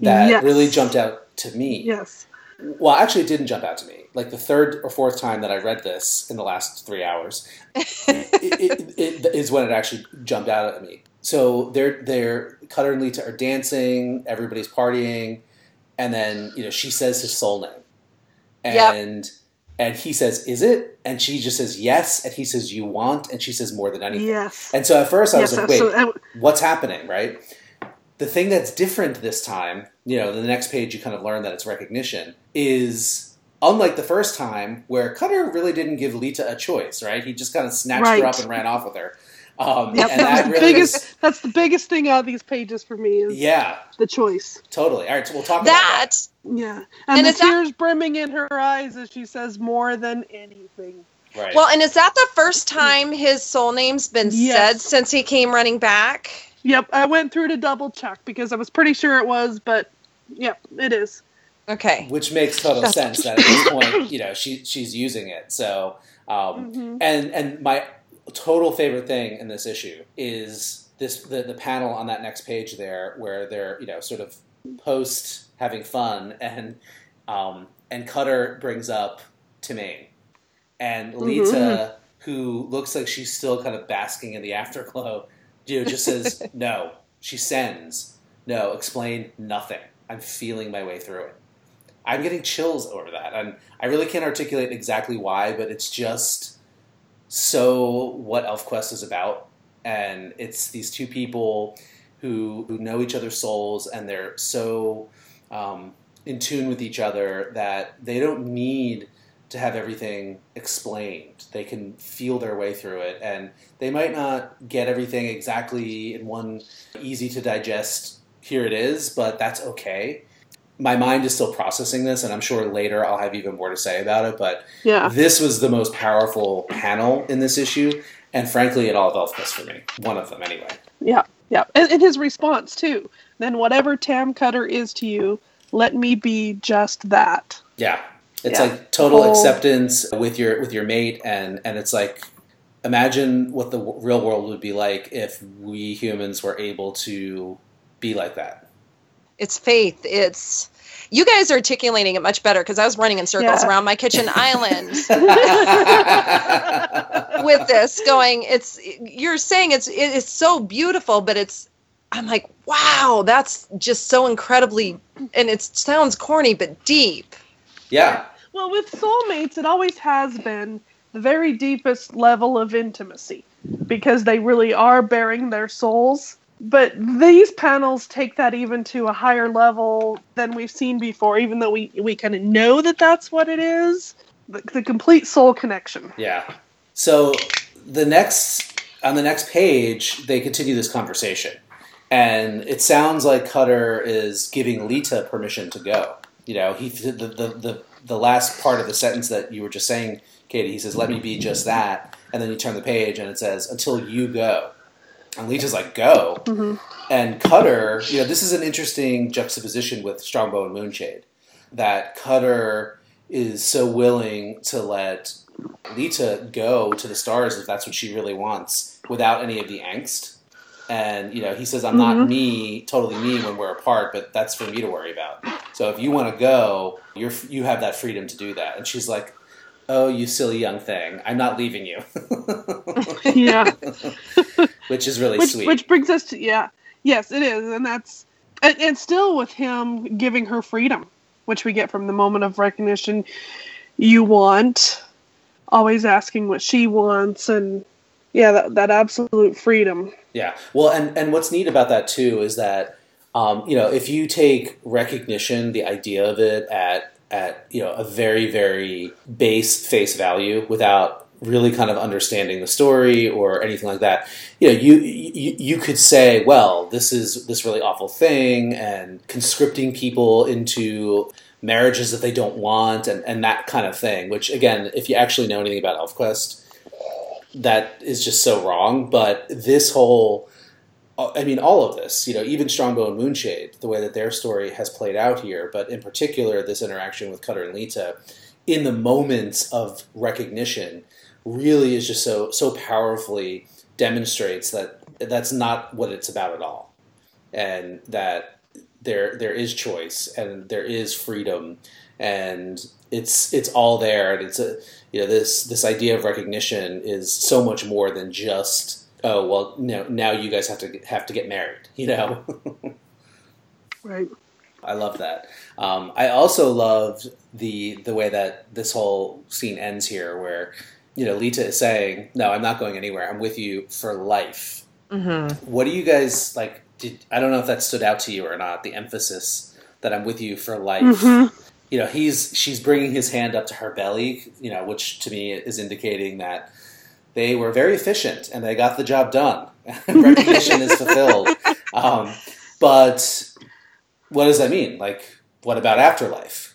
A: that
C: Yes.
A: really jumped out to me.
C: Yes.
A: Well, actually, it didn't jump out to me. Like the third or fourth time that I read this in the last three hours, it, it, it is when it actually jumped out at me. So they're they're Cutter and Leetah are dancing, everybody's partying, and then you know she says his soul name,
B: Yep.
A: And he says, "Is it?" And she just says, "Yes," and he says, "You want," and she says, "More than anything."
C: Yes.
A: And so at first I
C: yes.
A: was like, "Wait,
C: absolutely.
A: what's happening?" Right. The thing that's different this time, you know, the next page you kind of learn that it's recognition is unlike the first time where Cutter really didn't give Leetah a choice, right? He just kind of snatched her up and ran off with her. Um,
C: Yep,
A: and
C: that was the
A: really
C: biggest.
A: is,
C: That's the biggest thing out of these pages for me is
A: yeah,
C: the choice.
A: totally. All right, so we'll talk
B: That
A: about that.
C: Yeah, and,
B: And
C: the
B: is that-
C: tears brimming in her eyes as she says more than anything.
A: Right.
B: well, and is that the first time his soul name's been
C: Yes.
B: said since he came running back?
C: Yep, I went through to double check because I was pretty sure it was, but yep, it is.
B: Okay.
A: which makes total sense that at this point, you know, she she's using it. So, um,
C: Mhm.
A: and and my total favorite thing in this issue is this the, the panel on that next page there where they're you know sort of post having fun and um, and Cutter brings up Timmain and Leetah who looks like she's still kind of basking in the afterglow you know just says no. She sends no explain nothing. I'm feeling my way through it. I'm getting chills over that. And I really can't articulate exactly why but it's just so what ElfQuest is about, and it's these two people who who know each other's souls and they're so um, in tune with each other that they don't need to have everything explained. They can feel their way through it, and they might not get everything exactly in one easy to digest. Here it is, but that's okay. My mind is still processing this, and I'm sure later I'll have even more to say about it. But
C: Yeah.
A: this was the most powerful panel in this issue, and frankly, it all of Elfquest for me. One of them, anyway.
C: Yeah. Yeah. And, and his response too. Then whatever Tam Cutter is to you, let me be just that.
A: Yeah, it's
C: Yeah.
A: like total
C: Whole-
A: acceptance with your with your mate, and and it's like imagine what the w- real world would be like if we humans were able to be like that.
B: It's faith. It's you guys are articulating it much better because I was running in circles
C: Yeah.
B: around my kitchen island with this going it's you're saying it's it's so beautiful but it's i'm like wow that's just so incredibly and it sounds corny but deep
A: yeah,
C: Well, with soulmates, it always has been the very deepest level of intimacy because they really are bearing their souls. But these panels take that even to a higher level than we've seen before, even though we, we kind of know that that's what it is. The, the complete soul connection.
A: yeah. So the next on the next page, they continue this conversation, and it sounds like Cutter is giving Leetah permission to go. You know, he the the the, the last part of the sentence that you were just saying, Katie. He says, "Let me be just that," and then you turn the page and it says, "Until you go." And Leetah's like, "Go,"
C: Mhm.
A: and Cutter. You know, this is an interesting juxtaposition with Strongbow and Moonshade. That Cutter is so willing to let Leetah go to the stars if that's what she really wants, without any of the angst. And you know, he says, "I'm not
C: Mhm.
A: me, totally me when we're apart, but that's for me to worry about." So if you want to go, you're you have that freedom to do that. And she's like, "Oh, you silly young thing, I'm not leaving you,"
C: Yeah.
A: which is really
C: which,
A: sweet.
C: which brings us to, yeah. Yes, it is. And that's, and, and still with him giving her freedom, which we get from the moment of recognition you want, always asking what she wants, and yeah, that, that absolute freedom.
A: Yeah. Well, and and what's neat about that too is that um, you know if you take recognition, the idea of it at at you know a very very base face value without really kind of understanding the story or anything like that you know you you, you could say well this is this really awful thing and conscripting people into marriages that they don't want and, and that kind of thing which again if you actually know anything about elfquest that is just so wrong. But this whole, Uh, I mean, all of this, you know, even Strongbow and Moonshade, the way that their story has played out here, but in particular, this interaction with Cutter and Leetah, in the moments of recognition, really is just so so powerfully demonstrates that that's not what it's about at all, and that there there is choice and there is freedom and it's it's all there. And it's a you know this this idea of recognition is so much more than just oh well no, now you guys have to have to get married you know
C: Right.
A: I love that. Um, I also loved the the way that this whole scene ends here, where you know Leetah is saying, "No, I'm not going anywhere. I'm with you for life."
B: mm-hmm.
A: What do you guys like? Did I don't know if that stood out to you or not? The emphasis that I'm with you for life.
C: Mhm.
A: You know, he's she's bringing his hand up to her belly. You know, which to me is indicating that they were very efficient and they got the job done. Recognition is fulfilled. Um, but what does that mean? Like, what about afterlife?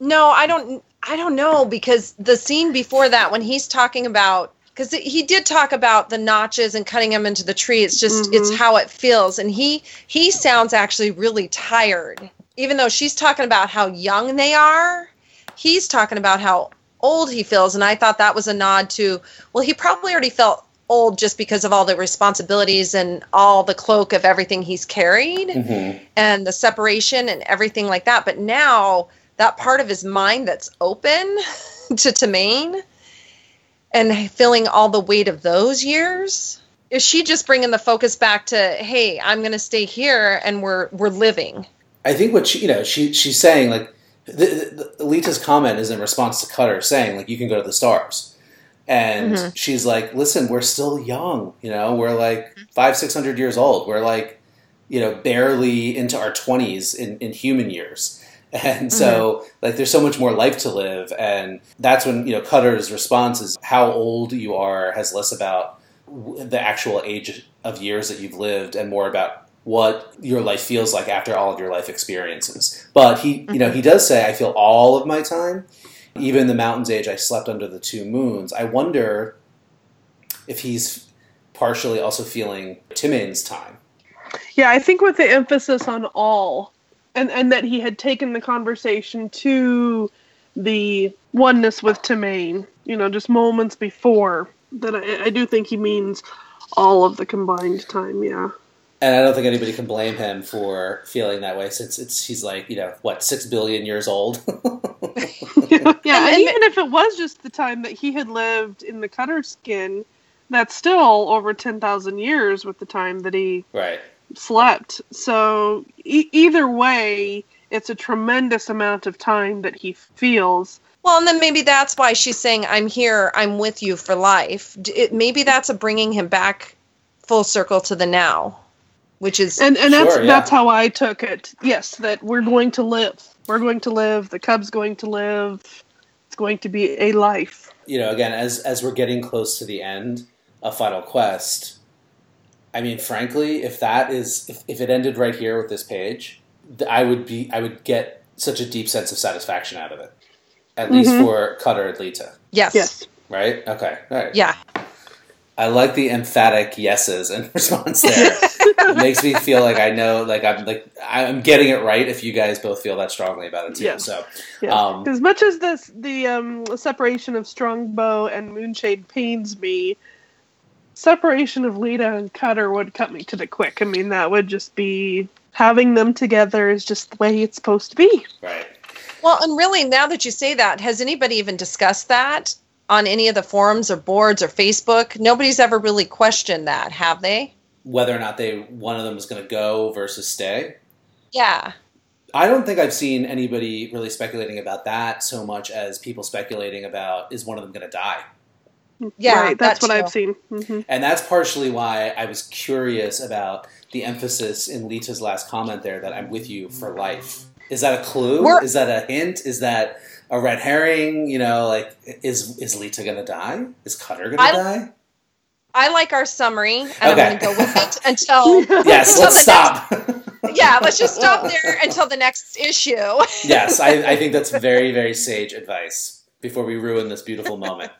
B: no i don't i don't know because the scene before that when he's talking about because he did talk about the notches and cutting them into the tree it's just
C: Mhm.
B: it's how it feels and he he sounds actually really tired even though she's talking about how young they are he's talking about how old he feels and i thought that was a nod to well he probably already felt old just because of all the responsibilities and all the cloak of everything he's carried
A: Mm-hmm.
B: and the separation and everything like that. But now that part of his mind that's open to Timmain and feeling all the weight of those years, is she just bringing the focus back to, hey, I'm going to stay here and we're we're living.
A: I think what she, you know, she she's saying like, the, the, Leetah's comment is in response to Cutter saying like, you can go to the stars, and
B: Mhm.
A: she's like, listen, we're still young, you know, we're like five six hundred years old, we're like, you know, barely into our 20s in, in human years. And so, mm-hmm. like, there's so much more life to live. And that's when, you know, Cutter's response is how old you are has less about the actual age of years that you've lived and more about what your life feels like after all of your life experiences. But he, you know, he does say, I feel all of my time, even the mountain's age, I slept under the two moons. I wonder if he's partially also feeling Timmain's time.
C: Yeah, I think with the emphasis on all, and and that he had taken the conversation to the oneness with Timmain, you know, just moments before that. I, I do think he means all of the combined time. Yeah.
A: And I don't think anybody can blame him for feeling that way, since it's he's like you know what six billion years old.
C: yeah, yeah, and even if it was just the time that he had lived in the cutter skin, that's still over ten thousand years with the time that he
A: right
C: slept. So e- either way, it's a tremendous amount of time that he feels.
B: Well, and then maybe that's why she's saying, "I'm here. I'm with you for life." It, maybe that's a bringing him back full circle to the now, which is
C: and and that's sure, yeah. that's how I took it. Yes, that we're going to live. We're going to live. The cub's going to live. It's going to be a life.
A: You know, again, as as we're getting close to the end of Final Quest, I mean, frankly, if that is if, if it ended right here with this page, I would be I would get such a deep sense of satisfaction out of it. At mm-hmm. least for Cutter and Leetah.
B: Yes.
C: Yes.
A: Right? Okay. All right.
B: Yeah.
A: I like the emphatic yeses in response there. it makes me feel like I know, like I'm like I'm getting it right. If you guys both feel that strongly about it too, yeah. so
C: yeah. Um, as much as this the um, separation of Strongbow and Moonshade pains me, separation of Leetah and Cutter would cut me to the quick. I mean, that would just be having them together is just the way it's supposed to be.
A: Right.
B: Well, and really, now that you say that, has anybody even discussed that on any of the forums or boards or Facebook? Nobody's ever really questioned that, have they?
A: Whether or not they one of them is going to go versus stay.
B: Yeah.
A: I don't think I've seen anybody really speculating about that so much as people speculating about is one of them going to die.
C: Yeah, right, that's, what I've seen. Mm-hmm.
A: And that's partially why I was curious about the emphasis in Leetah's last comment there that I'm with you for life. Is that a clue? We're, is that a hint? Is that a red herring? You know, like is is Leetah gonna die? Is Cutter gonna die?
B: I like our summary, and okay. I'm gonna go with it until
A: yes.
B: Until
A: let's stop.
B: Next, yeah, let's just stop there until the next issue.
A: yes, I, I think that's very very sage advice before we ruin this beautiful moment.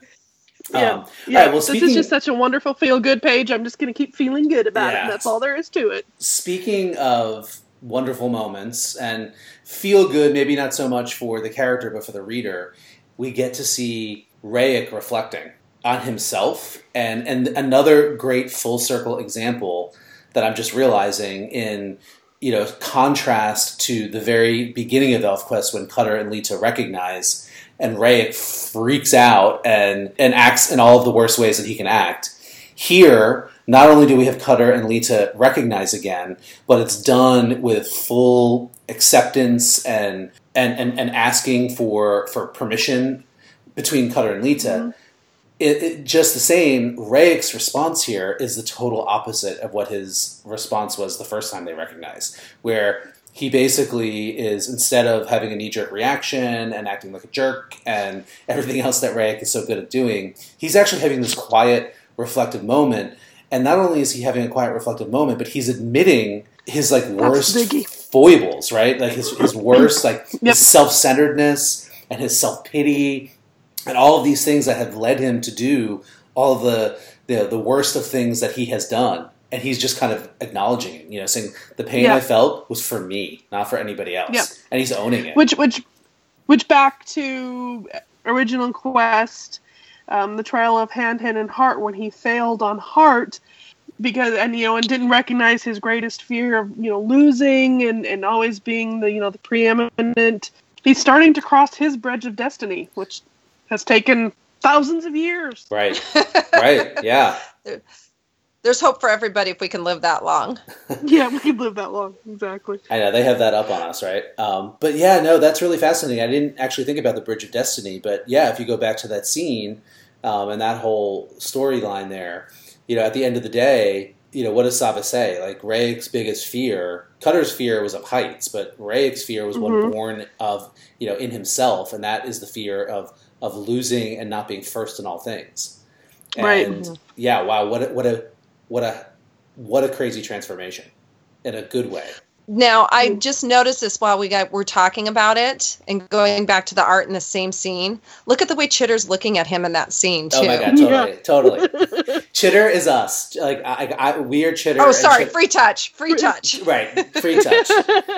C: Yeah, um, yeah. Right, well, speaking, this is just such a wonderful feel good page. I'm just going to keep feeling good about yeah. it. that's all there is to it.
A: Speaking of wonderful moments and feel good, maybe not so much for the character, but for the reader, we get to see Rayek reflecting on himself. And, and another great full circle example that I'm just realizing in you know contrast to the very beginning of ElfQuest when Cutter and Leetah recognize and Ray freaks out and and acts in all of the worst ways that he can act. Here, not only do we have Cutter and Leetah recognize again, but it's done with full acceptance and and, and, and asking for for permission between Cutter and Leetah. Mm-hmm. It, it, just the same, Rayek's response here is the total opposite of what his response was the first time they recognized, where he basically is instead of having a knee jerk reaction and acting like a jerk and everything else that Rayek is so good at doing, he's actually having this quiet, reflective moment. And not only is he having a quiet, reflective moment, but he's admitting his like worst foibles, right? Like his, his worst, like yep. his self centeredness and his self pity and all of these things that have led him to do all the, the the worst of things that he has done and he's just kind of acknowledging it, you know, saying the pain yeah. I felt was for me, not for anybody else. Yeah. And he's owning it.
C: Which which which back to original quest, um, the trial of hand, hand, and heart when he failed on heart because and you know and didn't recognize his greatest fear of you know losing and and always being the you know the preeminent he's starting to cross his bridge of destiny which has taken thousands of years
A: right right yeah
B: there's hope for everybody if we can live that long.
C: yeah, we can live that long. Exactly.
A: I know they have that up on us, right? Um, but yeah, no, that's really fascinating. I didn't actually think about the Bridge of Destiny, but yeah, if you go back to that scene um, and that whole storyline there, you know, at the end of the day, you know, what does Savah say? Like Rayek's biggest fear, Cutter's fear was of heights, but Rayek's fear was
C: Mhm.
A: one born of, you know, in himself, and that is the fear of of losing and not being first in all things. And
C: Right.
A: yeah, wow, what a, what a what a what a crazy transformation in a good way.
B: Now, I
C: Mm.
B: just noticed this while we got we're talking about it and going back to the art in the same scene. Look at the way Chitter's looking at him in that scene too.
A: Oh my god, totally, totally. Chitter is us. Like I, I, we are Chitter.
B: Oh, sorry,
A: Chit-
B: free touch, free touch.
A: right, free touch.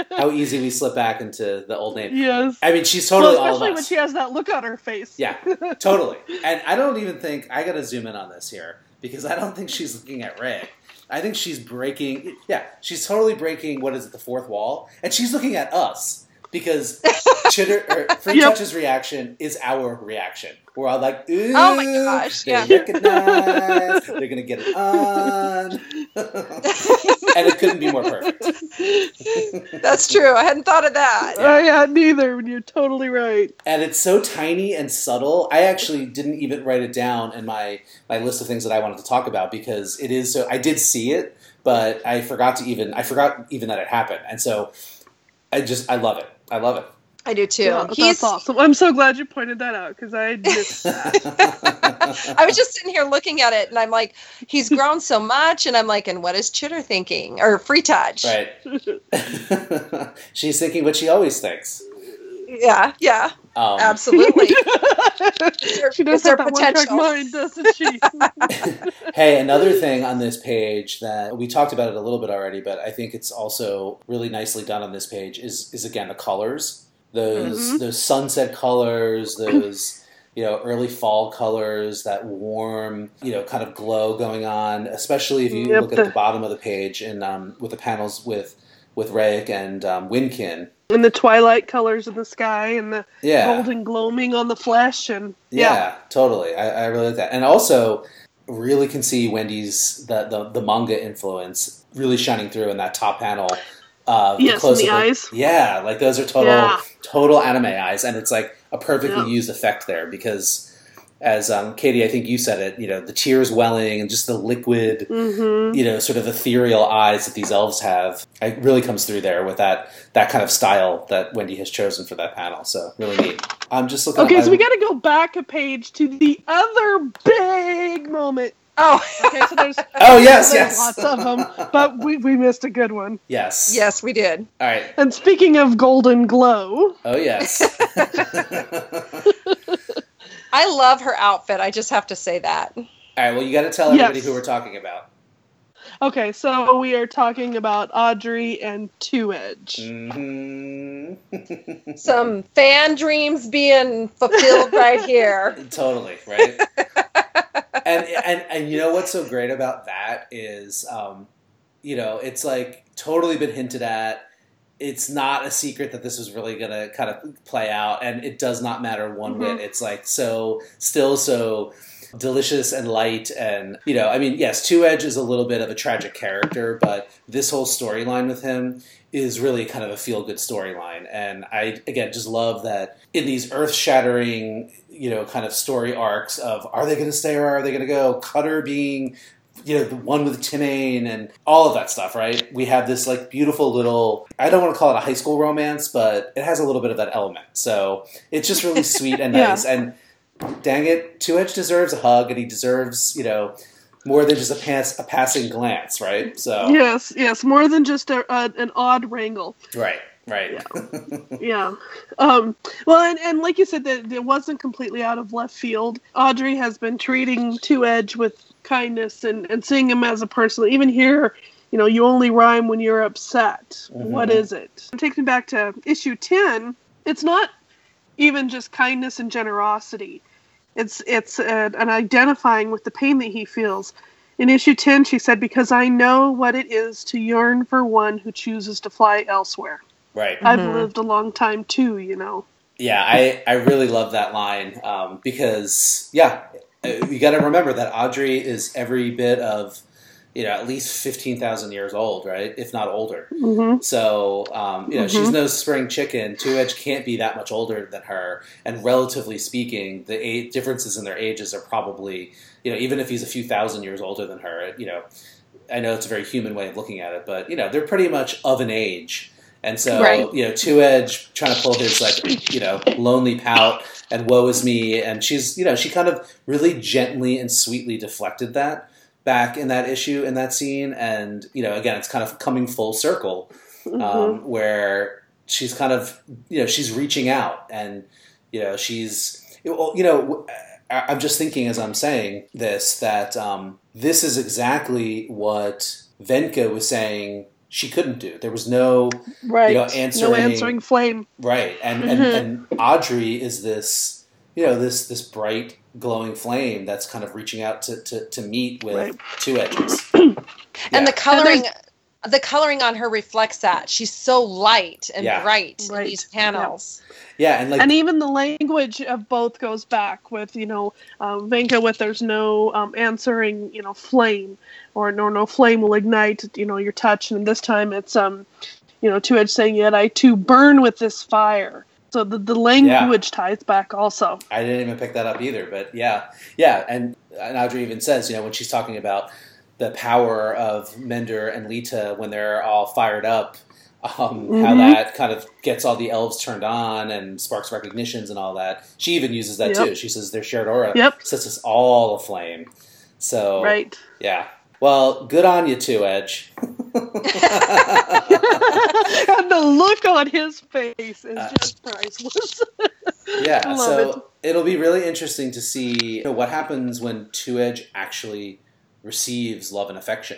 A: How easy we slip back into the old name.
C: yes.
A: I mean, she's totally
C: well,
A: all of
C: especially
A: us.
C: when she has that look on her face.
A: Yeah, totally. And I don't even think I got to zoom in on this here because I don't think she's looking at Ray. I think she's breaking. Yeah, she's totally breaking. What is it? The fourth wall, and she's looking at us because Chitter or Free
C: Yep.
A: Touch's reaction is our reaction. We're all like, Ooh,
B: Oh my gosh,
A: They
B: yeah.
A: recognize. They're gonna get it on, and it couldn't be more perfect.
B: That's true. I hadn't thought of that.
C: I had neither, and you're totally right.
A: and it's so tiny and subtle. I actually didn't even write it down in my my list of things that I wanted to talk about because it is so. I did see it, but I forgot to even I forgot even that it happened, and so I just I love it. I love it.
B: I do too.
C: Yeah,
B: He's.
C: that's awesome. I'm so glad you pointed that out because I missed that.
B: I was just sitting here looking at it, and I'm like, he's grown so much, and I'm like, and what is Chitter thinking or Free Touch?
A: right. She's thinking what she always thinks.
B: Yeah, yeah,
A: Um,
B: absolutely.
C: she does
B: Is there
C: have
B: potential?
C: mind, doesn't she?
A: hey, another thing on this page that we talked about it a little bit already, but I think it's also really nicely done on this page is is again the colors. Those
C: Mhm.
A: those sunset colors, those you know early fall colors, that warm you know kind of glow going on. Especially if you
C: Yep,
A: look at
C: the-
A: the bottom of the page and um, with the panels with with Rayek and um, Winkin.
C: and the twilight colors in the sky and the
A: Yeah,
C: golden gloaming on the flesh and
A: Yeah, totally. I, I really like that, and also really can see Wendy's the, the the manga influence really shining through in that top panel. Uh,
C: Yes, the
A: of-
C: eyes.
A: Yeah, like those are total
C: Yeah.
A: Total anime eyes, and it's like a perfectly
C: Yeah.
A: used effect there because. As um, Katie, I think you said it. You know, the tears welling and just the liquid,
C: hmm
A: you know, sort of ethereal eyes that these elves have. It really comes through there with that that kind of style that Wendy has chosen for that panel. So really neat. I'm just looking.
C: Okay, so we got to go back a page to the other big moment.
B: Oh,
C: Okay, so there's
A: Oh yes,
C: there's
A: yes.
C: lots of them, but we, we missed a good one.
A: Yes.
B: yes, we did.
A: All right.
C: And speaking of golden glow,
A: Oh yes.
B: I love her outfit. I just have to say that.
A: All right. Well, you got to tell everybody
C: Yes.
A: who we're talking about.
C: okay, so we are talking about Audrey and Two Edge.
A: hmm
B: Some fan dreams being fulfilled right here.
A: totally right. And and and you know what's so great about that is, um, you know, it's like totally been hinted at. It's not a secret that this is really going to kind of play out, and it does not matter one
C: Mhm.
A: bit. It's like so still so delicious and light and you know i mean yes two edge is a little bit of a tragic character but this whole storyline with him is really kind of a feel good storyline. And i again just love that in these earth shattering you know kind of story arcs of are they going to stay or are they going to go? Cutter being you know the one with Timmain and all of that stuff right? We have this like beautiful little i don't want to call it a high school romance but it has a little bit of that element. So it's just really sweet and
C: Yeah.
A: nice. And dang it, Two Edge deserves a hug, and he deserves, you know, more than just a pass a passing glance, right? So,
C: Yes, yes, more than just a, a, an odd wrangle.
A: right, right,
C: Yeah. Um, well, and, and like you said, that it wasn't completely out of left field. Audrey has been treating Two Edge with kindness and, and seeing him as a person. Even here, you know, you only rhyme when you're upset.
A: Mhm.
C: What is it? It takes me back to issue 10. It's not even just kindness and generosity. It's it's uh, an identifying with the pain that he feels. In issue 10, she said, Because I know what it is to yearn for one who chooses to fly elsewhere.
A: right.
C: I've
B: Mhm.
C: lived a long time too, you know.
A: Yeah, I I really love that line um, because yeah, uh, you got to remember that Audrey is every bit of you know at least fifteen thousand years old, right? If not older.
C: Mm-hmm.
A: So, um, you know,
C: Mhm.
A: she's no spring chicken. Two Edge can't be that much older than her. And relatively speaking, the age, differences in their ages are probably, you know, even if he's a few thousand years older than her, you know, I know it's a very human way of looking at it, but you know, they're pretty much of an age. And so,
B: Right.
A: you know, Two Edge trying to pull his like, you know, lonely pout and woe is me, and she's, you know, she kind of really gently and sweetly deflected that back in that issue in that scene, and you know, again, it's kind of coming full circle,
C: Mm-hmm.
A: um, where she's kind of, you know, she's reaching out, and you know, she's, well, you know, I'm just thinking as I'm saying this that um, this is exactly what Venka was saying she couldn't do. There was no
C: right.
A: you know,
C: no
A: answering-
C: answering flame.
A: right, and
B: Mhm.
A: and, and Audrey is this you know this this bright glowing flame that's kind of reaching out to to, to meet with
C: Right.
A: two edges.
B: and the coloring the coloring on her reflects that. She's so light and
A: Yeah.
B: bright in these panels.
A: Yeah, and like
C: and even the language of both goes back with you know um, Venka with there's no um, answering you know flame or no no flame will ignite you know your touch. And this time it's um you know two edge saying yet I too burn with this fire so the, the language ties back also
A: I didn't even pick that up either, but yeah, yeah, and and Audrey even says, you know, when she's talking about the power of Mender and Leetah when they're all fired up, um, how
C: Mhm.
A: that kind of gets all the elves turned on and sparks recognitions and all that. She even uses that
C: Yep.
A: too. She says their shared aura
C: Yep.
A: sets us all aflame. So
C: right
A: yeah. Well, good on you, too, Edge.
C: and the look on his face is
A: Uh,
C: just priceless
A: Yeah, so it. will be really interesting to see you know, what happens when Two Edge actually receives love and affection,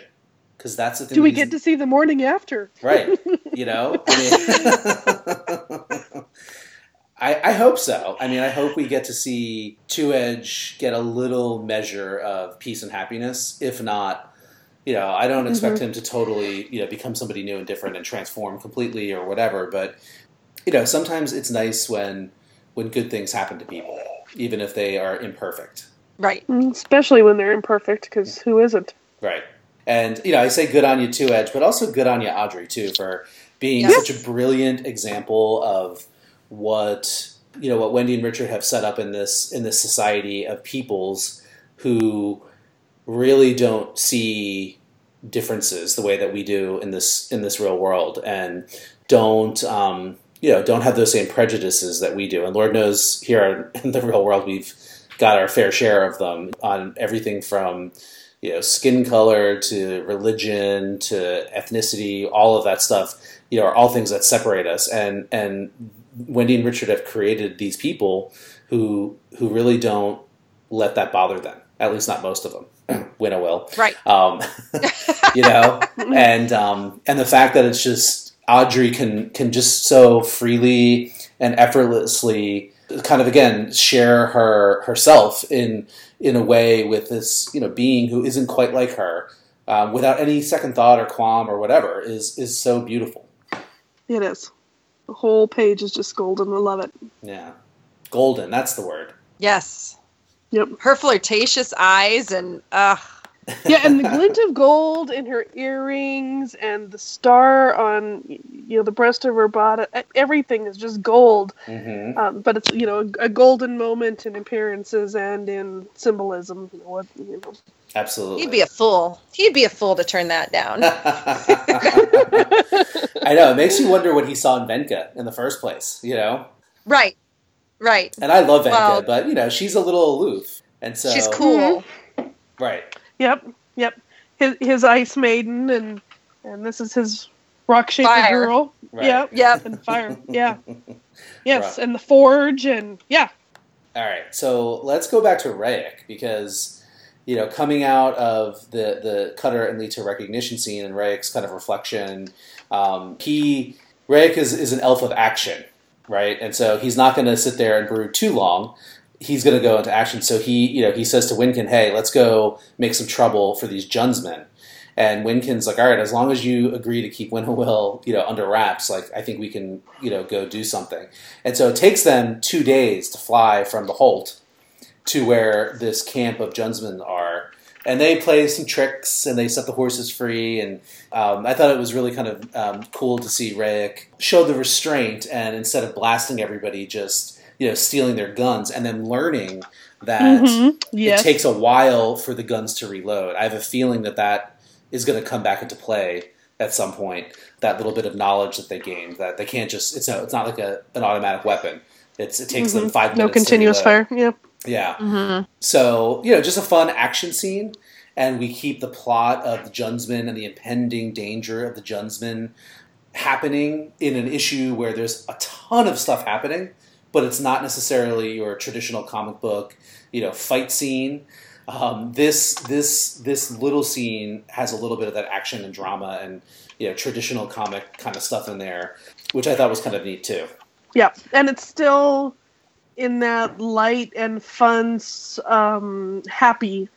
A: because that's the thing.
C: do we get to see the morning after
A: right? You know, I mean, I, I hope so. I mean, I hope we get to see Two Edge get a little measure of peace and happiness. If not, you know, I don't expect him to totally, you know, become somebody new and different and transform completely or whatever. But you know, sometimes it's nice when when good things happen to people, even if they are imperfect.
B: right
C: Mm, especially when they're imperfect because who isn't
A: Right. And you know, I say good on you too, Edge, but also good on you, Audrey, too, for being
B: Yes.
A: such a brilliant example of what you know what Wendy and Richard have set up in this in this society of peoples who really don't see differences the way that we do in this in this real world and don't um, you know don't have those same prejudices that we do. And lord knows here in the real world we've got our fair share of them on everything from you know skin color to religion to ethnicity all of that stuff you know are all things that separate us. And and wendy and richard have created these people who who really don't let that bother them at least not most of them Winnowill
B: right
A: um, you know, and um, and the fact that it's just Audrey can can just so freely and effortlessly kind of again share her herself in in a way with this you know being who isn't quite like her um, without any second thought or qualm or whatever is is so beautiful.
C: It is. The whole page is just golden. I love it.
A: Yeah, golden. That's the word.
B: yes
C: Yep.
B: her flirtatious eyes and uh
C: Yeah, and the glint of gold in her earrings and the star on you know the breast of her bodice. Everything is just gold.
A: hmm
C: Um, but it's you know a, a golden moment in appearances and in symbolism. You know, what, you know.
A: Absolutely.
B: he'd be a fool he'd be a fool to turn that down
A: I know. It makes you wonder what he saw in Venka in the first place. You know.
B: right right
A: And I love Venka,
B: Well-
A: but you know she's a little aloof, and so
B: she's cool
A: right?
C: Yep, yep. His his ice maiden and and this is his rock shaped girl.
A: Right.
C: Yep.
B: yep
C: And fire. Yeah. Yes,
A: Right.
C: and the forge and yeah.
A: All right, so let's go back to Rayek because you know coming out of the the Cutter and Leetah recognition scene and Rayek's kind of reflection, um, he Rayek is is an elf of action, right? And so he's not going to sit there and brood too long. He's going to go into action. So he you know he says to Winkin, "Hey, let's go make some trouble for these Djunsmen." And Winkin's like, all right, as long as you agree to keep Winnowill, you know, under wraps, like I think we can, you know, go do something. And so it takes them two days to fly from the Holt to where this camp of Djunsmen are. And they play some tricks and they set the horses free. And um, I thought it was really kind of um, cool to see Rayek show the restraint and instead of blasting everybody, just you know stealing their guns and then learning that
C: Mhm. Yes.
A: it takes a while for the guns to reload. I have a feeling that that is going to come back into play at some point. That little bit of knowledge that they gained that they can't just it's no, it's not like a, an automatic weapon. It's it takes them five minutes. No
C: continuous fire. Yeah.
A: Yeah.
B: Mhm.
A: So, you know, just a fun action scene. And we keep the plot of the Djunsman and the impending danger of the Djunsman happening in an issue where there's a ton of stuff happening, but it's not necessarily your traditional comic book, you know, fight scene. Um, this this this little scene has a little bit of that action and drama and you know traditional comic kind of stuff in there, which I thought was kind of neat too.
C: Yeah, and it's still in that light and fun, um, happy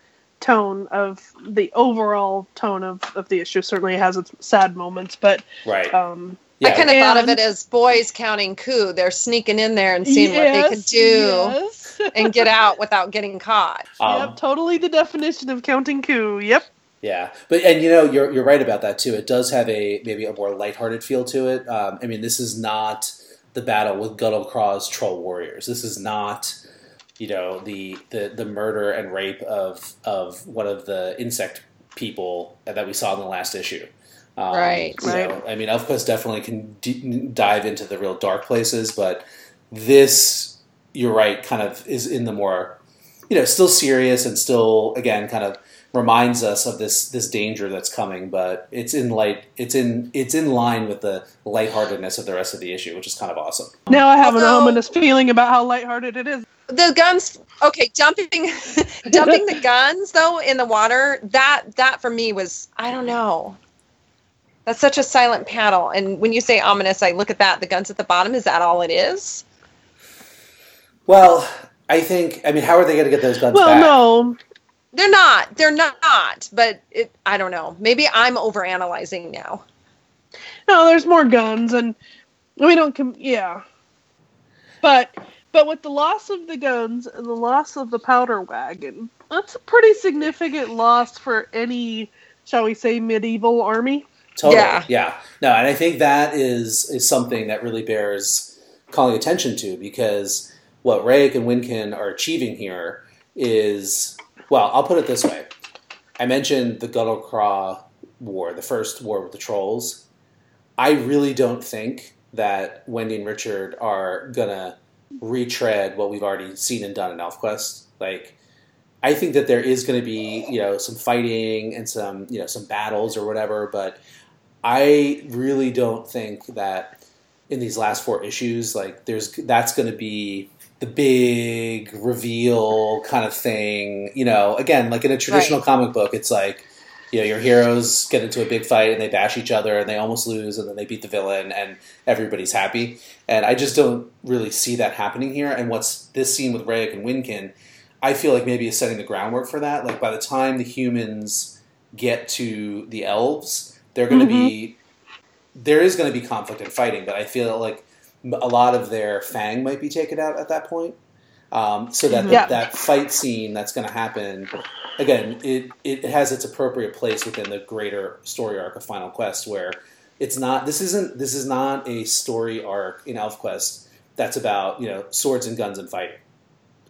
C: tone of the overall tone of, of the issue. Certainly has its sad moments, but
A: Right.
C: um,
B: I kind of thought of it as boys counting coup. They're sneaking in there and seeing what they can do
C: yes.
B: and get out without getting caught.
A: Um,
C: yep, totally the definition of counting coup. Yep.
A: Yeah, but and you know you're you're right about that too. It does have a maybe a more lighthearted feel to it. Um, I mean, this is not the battle with Guttlekraw's troll warriors. This is not you know the the the murder and rape of of one of the insect people that we saw in the last issue. Um,
B: Right,
A: you
C: right.
A: know, I mean, Elfquest definitely can d- dive into the real dark places, but this, you're right, kind of is in the more, you know, still serious and still again kind of reminds us of this this danger that's coming, but it's in light it's in it's in line with the lightheartedness of the rest of the issue, which is kind of awesome.
C: Now I have an ominous feeling about how lighthearted it is.
B: The guns, okay, dumping, dumping the guns though in the water. That that for me was I don't know. That's such a silent paddle. And when you say ominous, I look at that. The guns at the bottom. Is that all it is?
A: Well, I think I mean, how are they going to get those guns
C: Well,
A: back?
C: no,
B: They're not. They're not. But it, I don't know. Maybe I'm overanalyzing now.
C: no, there's more guns, and we don't. Com- yeah, but but with the loss of the guns and the loss of the powder wagon, that's a pretty significant loss for any, shall we say, medieval army.
A: Totally.
B: Yeah.
A: Yeah. No, and I think that is is something that really bears calling attention to because what Rayek and Winkin are achieving here is well, I'll put it this way. I mentioned the Guttlekraw War, the first war with the trolls. I really don't think that Wendy and Richard are gonna retread what we've already seen and done in ElfQuest. Like I think that there is going to be, you know, some fighting and some, you know, some battles or whatever, but I really don't think that in these last four issues, like there's that's going to be the big reveal kind of thing. You know, again, like in a traditional comic book, it's like you know your heroes get into a big fight and they bash each other and they almost lose and then they beat the villain and everybody's happy. And I just don't really see that happening here. And what's this scene with Rayek and Winkin? I feel like maybe is setting the groundwork for that. Like by the time the humans get to the elves, they're going to mm-hmm. be there is going to be conflict and fighting, but I feel like a lot of their fang might be taken out at that point. Um, so that
C: Yeah.
A: that fight scene that's going to happen again, it it has its appropriate place within the greater story arc of Final Quest, where it's not this isn't this is not a story arc in ElfQuest that's about you know swords and guns and fighting.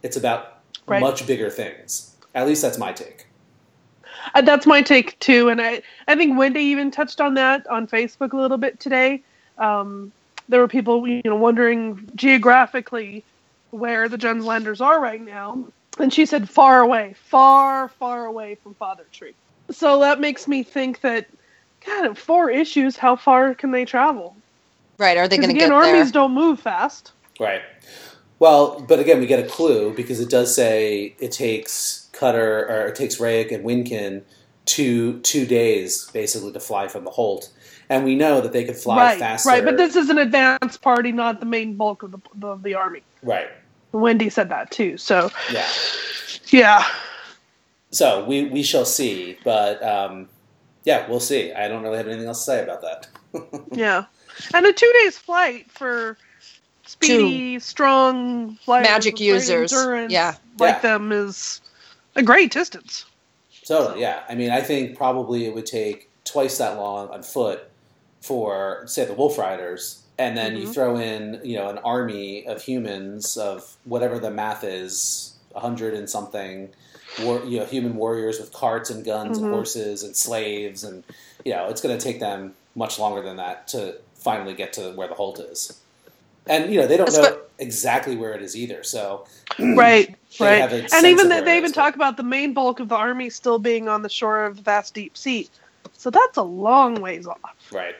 A: It's about
C: Right.
A: much bigger things. At least that's my take.
C: Uh, that's my take too, and I I think Wendy even touched on that on Facebook a little bit today. Um, there were people you know wondering geographically where the Djunslanders are right now, and she said far away, far far away from Father Tree. So that makes me think that God, in four issues, how far can they travel?
B: Right? Are they going to
C: again,
B: get
C: armies
B: there?
C: don't move fast.
A: Right. Well, but again, we get a clue because it does say it takes Cutter or it takes Rayek and Winkin two two days basically to fly from the Holt, and we know that they could fly
C: right,
A: faster.
C: right. But this is an advance party, not the main bulk of the of the army.
A: right.
C: Wendy said that too. So
A: Yeah.
C: yeah.
A: So we we shall see, but um, yeah, we'll see. I don't really have anything else to say about that.
C: Yeah, and a two days flight for speedy, strong flyers
B: Magic users. Yeah.
C: like
A: Yeah.
C: them is a great distance.
A: Totally, yeah. I mean, I think probably it would take twice that long on foot for, say, the Wolf Riders, and then you
C: Mhm.
A: throw in, you know, an army of humans of whatever the math is a hundred and something, war, you know, human warriors with carts and guns
C: Mhm.
A: and horses and slaves, and you know, it's going to take them much longer than that to finally get to where the Holt is. And you know, they don't
B: That's
A: know
B: what-
A: exactly where it is either. So
C: right, right. And even
A: of
C: they,
A: where
C: they
A: it
C: even talk about the main bulk of the army still being on the shore of the vast deep sea. So that's a long ways off.
A: Right.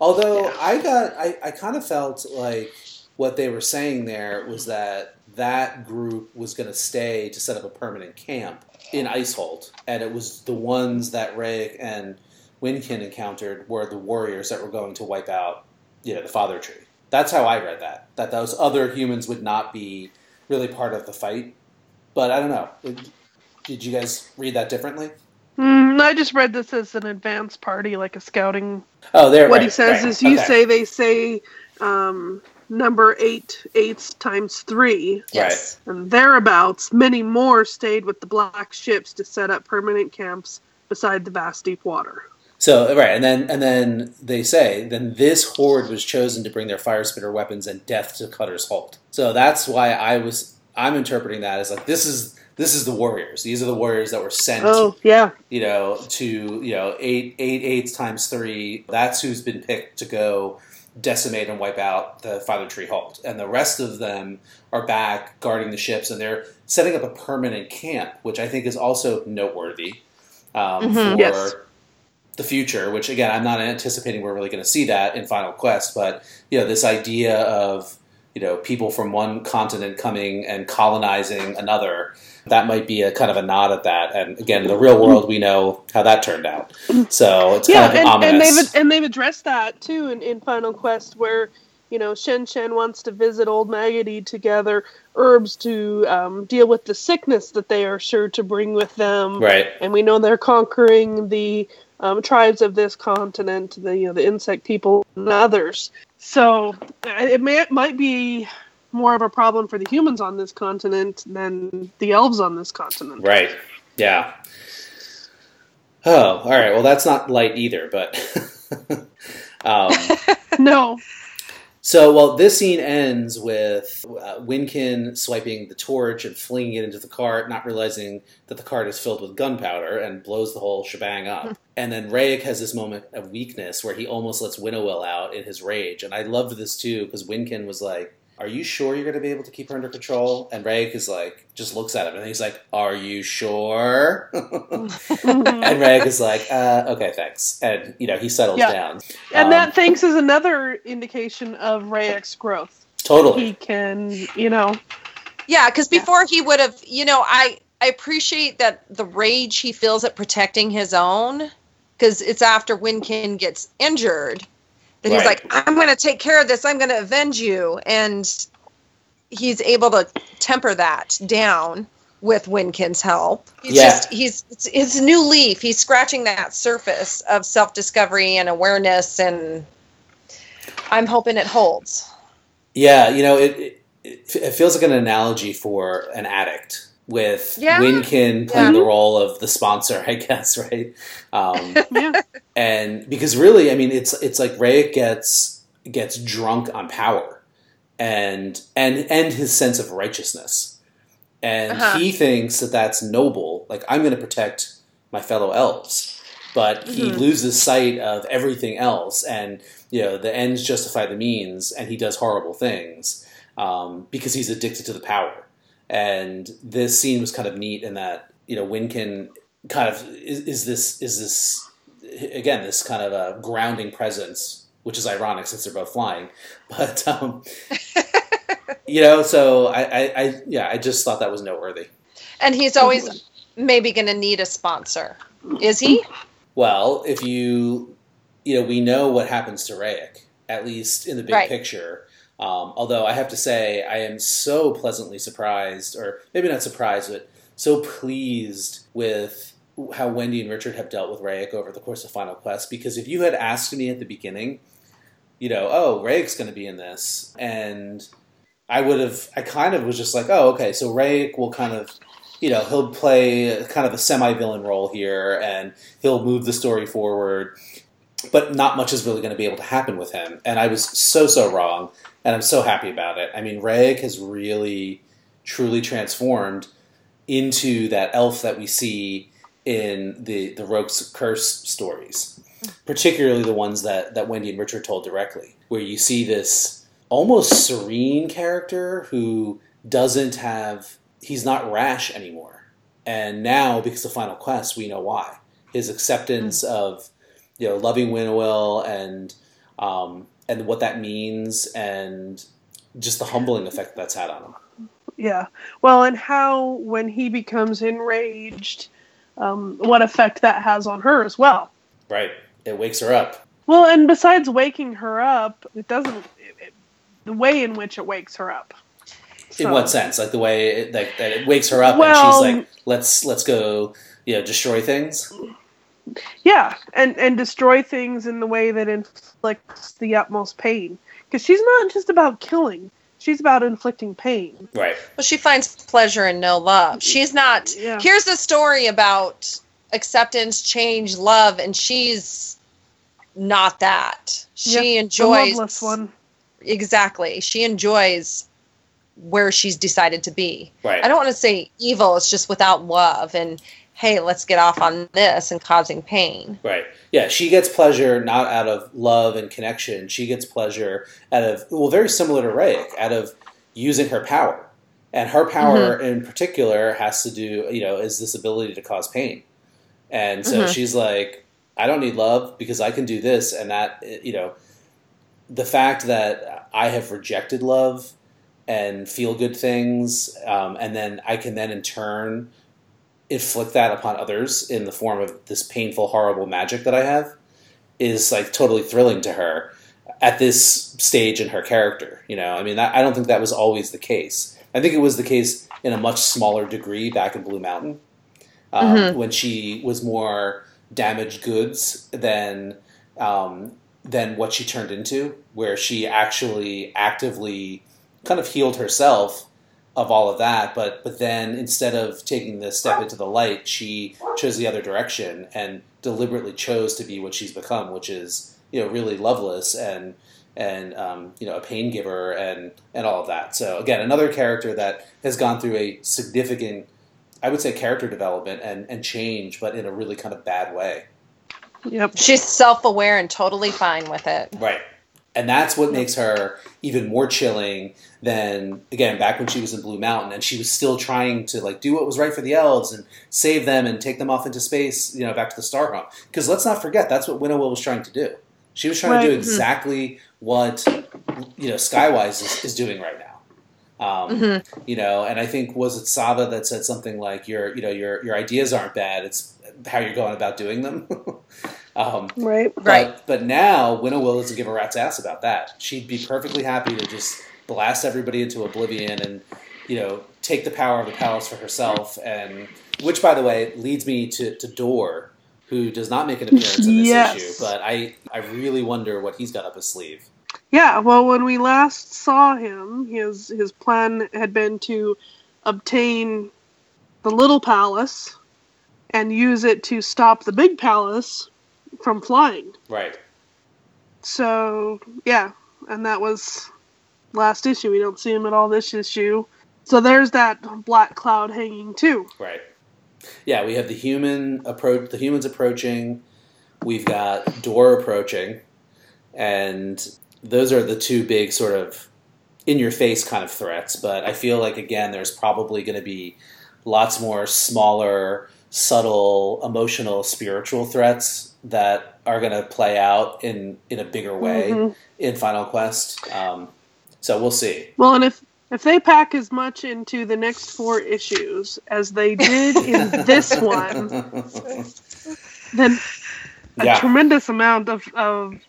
A: Although I got, I, I kind of felt like what they were saying there was that that group was going to stay to set up a permanent camp in Icehold, and it was the ones that Rayek and Winkin encountered were the warriors that were going to wipe out, you know, the Father Tree. That's how I read that. That those other humans would not be really part of the fight. But I don't know. Did you guys read that differently?
C: Mm, I just read this as an advance party, like a scouting.
A: Oh, there.
C: what
A: right,
C: he says
A: right.
C: is, you
A: Okay.
C: say they say um, number eight eights times three,
B: Yes.
C: and thereabouts. Many more stayed with the black ships to set up permanent camps beside the vast deep water.
A: So right, and then and then they say then this horde was chosen to bring their fire spitter weapons and death to Cutter's Holt. So that's why I was I'm interpreting that as like this is this is the warriors. These are the warriors that were sent,
C: Oh yeah,
A: you know, to you know eight eight eights times three. That's who's been picked to go decimate and wipe out the Father Tree Holt, and the rest of them are back guarding the ships, and they're setting up a permanent camp, which I think is also noteworthy um,
B: Mhm.
A: for
C: Yes.
A: the future. Which again, I'm not anticipating we're really going to see that in Final Quest, but you know, this idea of you know people from one continent coming and colonizing another. That might be a kind of a nod at that, and again, in the real world, we know how that turned out. So it's
C: yeah,
A: kind of
C: and, and
A: ominous.
C: they've and they've addressed that too in, in Final Quest, where you know Shen Shen wants to visit Old Maggoty to gather herbs to um, deal with the sickness that they are sure to bring with them.
A: right.
C: and we know they're conquering the um, tribes of this continent, the you know the insect people and others. So it may, might be more of a problem for the humans on this continent than the elves on this continent.
A: Right. Yeah. Oh, all right. Well, that's not light either, but. um,
C: No,
A: so, well, this scene ends with uh, Winkin swiping the torch and flinging it into the cart, not realizing that the cart is filled with gunpowder and blows the whole shebang up. and then Rayek has this moment of weakness where he almost lets Winnowill out in his rage. And I loved this too because Winkin was like, are you sure you're going to be able to keep her under control? And Rayek is like, just looks at him and he's like, are you sure? And Rayek is like, uh, okay, thanks. And, you know, he settles
C: Yeah.
A: down.
C: and
A: Um,
C: that thanks is another indication of Rayek's growth.
A: Totally.
C: He can, you know,
B: Yeah, because
C: Yeah.
B: before he would have, you know, I I appreciate that the rage he feels at protecting his own, because it's after Winkin gets injured that he's like, I'm going to take care of this. I'm going to avenge you, and he's able to temper that down with Winkin's help. He's
A: Yeah.
B: just he's it's, it's a new leaf. He's scratching that surface of self discovery and awareness, and I'm hoping it holds.
A: Yeah, you know, it, it it feels like an analogy for an addict with
B: Yeah.
A: Winkin playing
B: Yeah.
A: the role of the sponsor, I guess, right? Um,
C: yeah,
A: and because really, I mean, it's it's like Rayek gets gets drunk on power and and and his sense of righteousness, and
B: Uh-huh.
A: he thinks that that's noble. Like I'm going to protect my fellow elves, but he
B: Mhm.
A: loses sight of everything else, and you know the ends justify the means, and he does horrible things um, because he's addicted to the power. And this scene was kind of neat in that you know Winkin kind of is, is this is this again this kind of a grounding presence, which is ironic since they're both flying, but um, you know, so I, I, I yeah I just thought that was noteworthy.
B: And he's always maybe going to need a sponsor. Is he?
A: Well, if you, you know, we know what happens to Rayek, at least in the big
B: Right.
A: picture. Um, although I have to say, I am so pleasantly surprised, or maybe not surprised, but so pleased with how Wendy and Richard have dealt with Rayek over the course of Final Quest. Because if you had asked me at the beginning, you know, oh, Rayek's going to be in this, and I would have, I kind of was just like, oh, okay, so Rayek will kind of, you know, he'll play kind of a semi-villain role here, and he'll move the story forward. But not much is really going to be able to happen with him, and I was so so wrong, and I'm so happy about it. I mean, Reg has really, truly transformed into that elf that we see in the the Rogue's Curse stories, particularly the ones that that Wendy and Richard told directly, where you see this almost serene character who doesn't have he's not rash anymore, and now because of Final Quest, we know why his acceptance mm. of you know loving Winnowill and um, and what that means and just the humbling effect that's had on him.
C: Yeah. Well, and how when he becomes enraged, um, what effect that has on her as well.
A: Right. It wakes her up.
C: Well, and besides waking her up, it doesn't. It, it, the way in which it wakes her up.
A: So. In what sense? Like the way it, that, that it wakes her up well, and she's like, "Let's let's go, you know, destroy things."
C: Yeah, and and destroy things in the way that inflicts the utmost pain. Because she's not just about killing; she's about inflicting pain.
A: Right.
B: Well, she finds pleasure in no love. She's not. Yeah. Here's a story about acceptance, change, love, and she's not that. She yep, enjoys.
C: The loveless one.
B: Exactly. She enjoys where she's decided to be.
A: Right.
B: I don't want to say evil. It's just without love and hey, let's get off on this and causing pain.
A: Right. Yeah, she gets pleasure not out of love and connection. She gets pleasure out of, well, very similar to Rayek, out of using her power. And her power mm-hmm. in particular has to do, you know, is this ability to cause pain. And so mm-hmm. she's like, I don't need love because I can do this. And that, you know, the fact that I have rejected love and feel good things, um, and then I can then in turn inflict that upon others in the form of this painful, horrible magic that I have is like totally thrilling to her at this stage in her character. You know, I mean, I don't think that was always the case. I think it was the case in a much smaller degree back in Blue Mountain um, mm-hmm. when she was more damaged goods than um, than what she turned into, where she actually actively kind of healed herself of all of that. But but then instead of taking the step into the light, she chose the other direction and deliberately chose to be what she's become, which is you know really loveless and and um, you know a pain giver and and all of that. So again, another character that has gone through a significant, I would say, character development and and change, but in a really kind of bad way.
B: Yep, she's self-aware and totally fine with it.
A: Right and that's what makes her even more chilling than again back when she was in Blue Mountain and she was still trying to like do what was right for the elves and save them and take them off into space, you know, back to the Star Home. Because let's not forget that's what Winnowill was trying to do. She was trying right. to do mm-hmm. exactly mm-hmm. what you know Skywise is, is doing right now. Um, mm-hmm. You know, and I think was it Savah that said something like your you know your your ideas aren't bad. It's how you're going about doing them.
C: Um, right.
A: But,
B: right.
A: But now Winnowill doesn't give a rat's ass about that. She'd be perfectly happy to just blast everybody into oblivion and you know take the power of the palace for herself. And which, by the way, leads me to to Dor, who does not make an appearance in this yes. issue. But I I really wonder what he's got up his sleeve.
C: Yeah, well, when we last saw him, his his plan had been to obtain the little palace and use it to stop the big palace from flying.
A: Right.
C: So yeah, and that was last issue. We don't see him at all this issue. So there's that black cloud hanging too.
A: Right. Yeah, we have the human approach. The humans approaching. We've got Dor approaching, and those are the two big sort of in your face kind of threats. But I feel like again, there's probably going to be lots more smaller, subtle, emotional, spiritual threats that are going to play out in in a bigger way mm-hmm. in Final Quest. Um, so we'll see.
C: Well, and if if they pack as much into the next four issues as they did in this one, then a yeah. tremendous amount of, of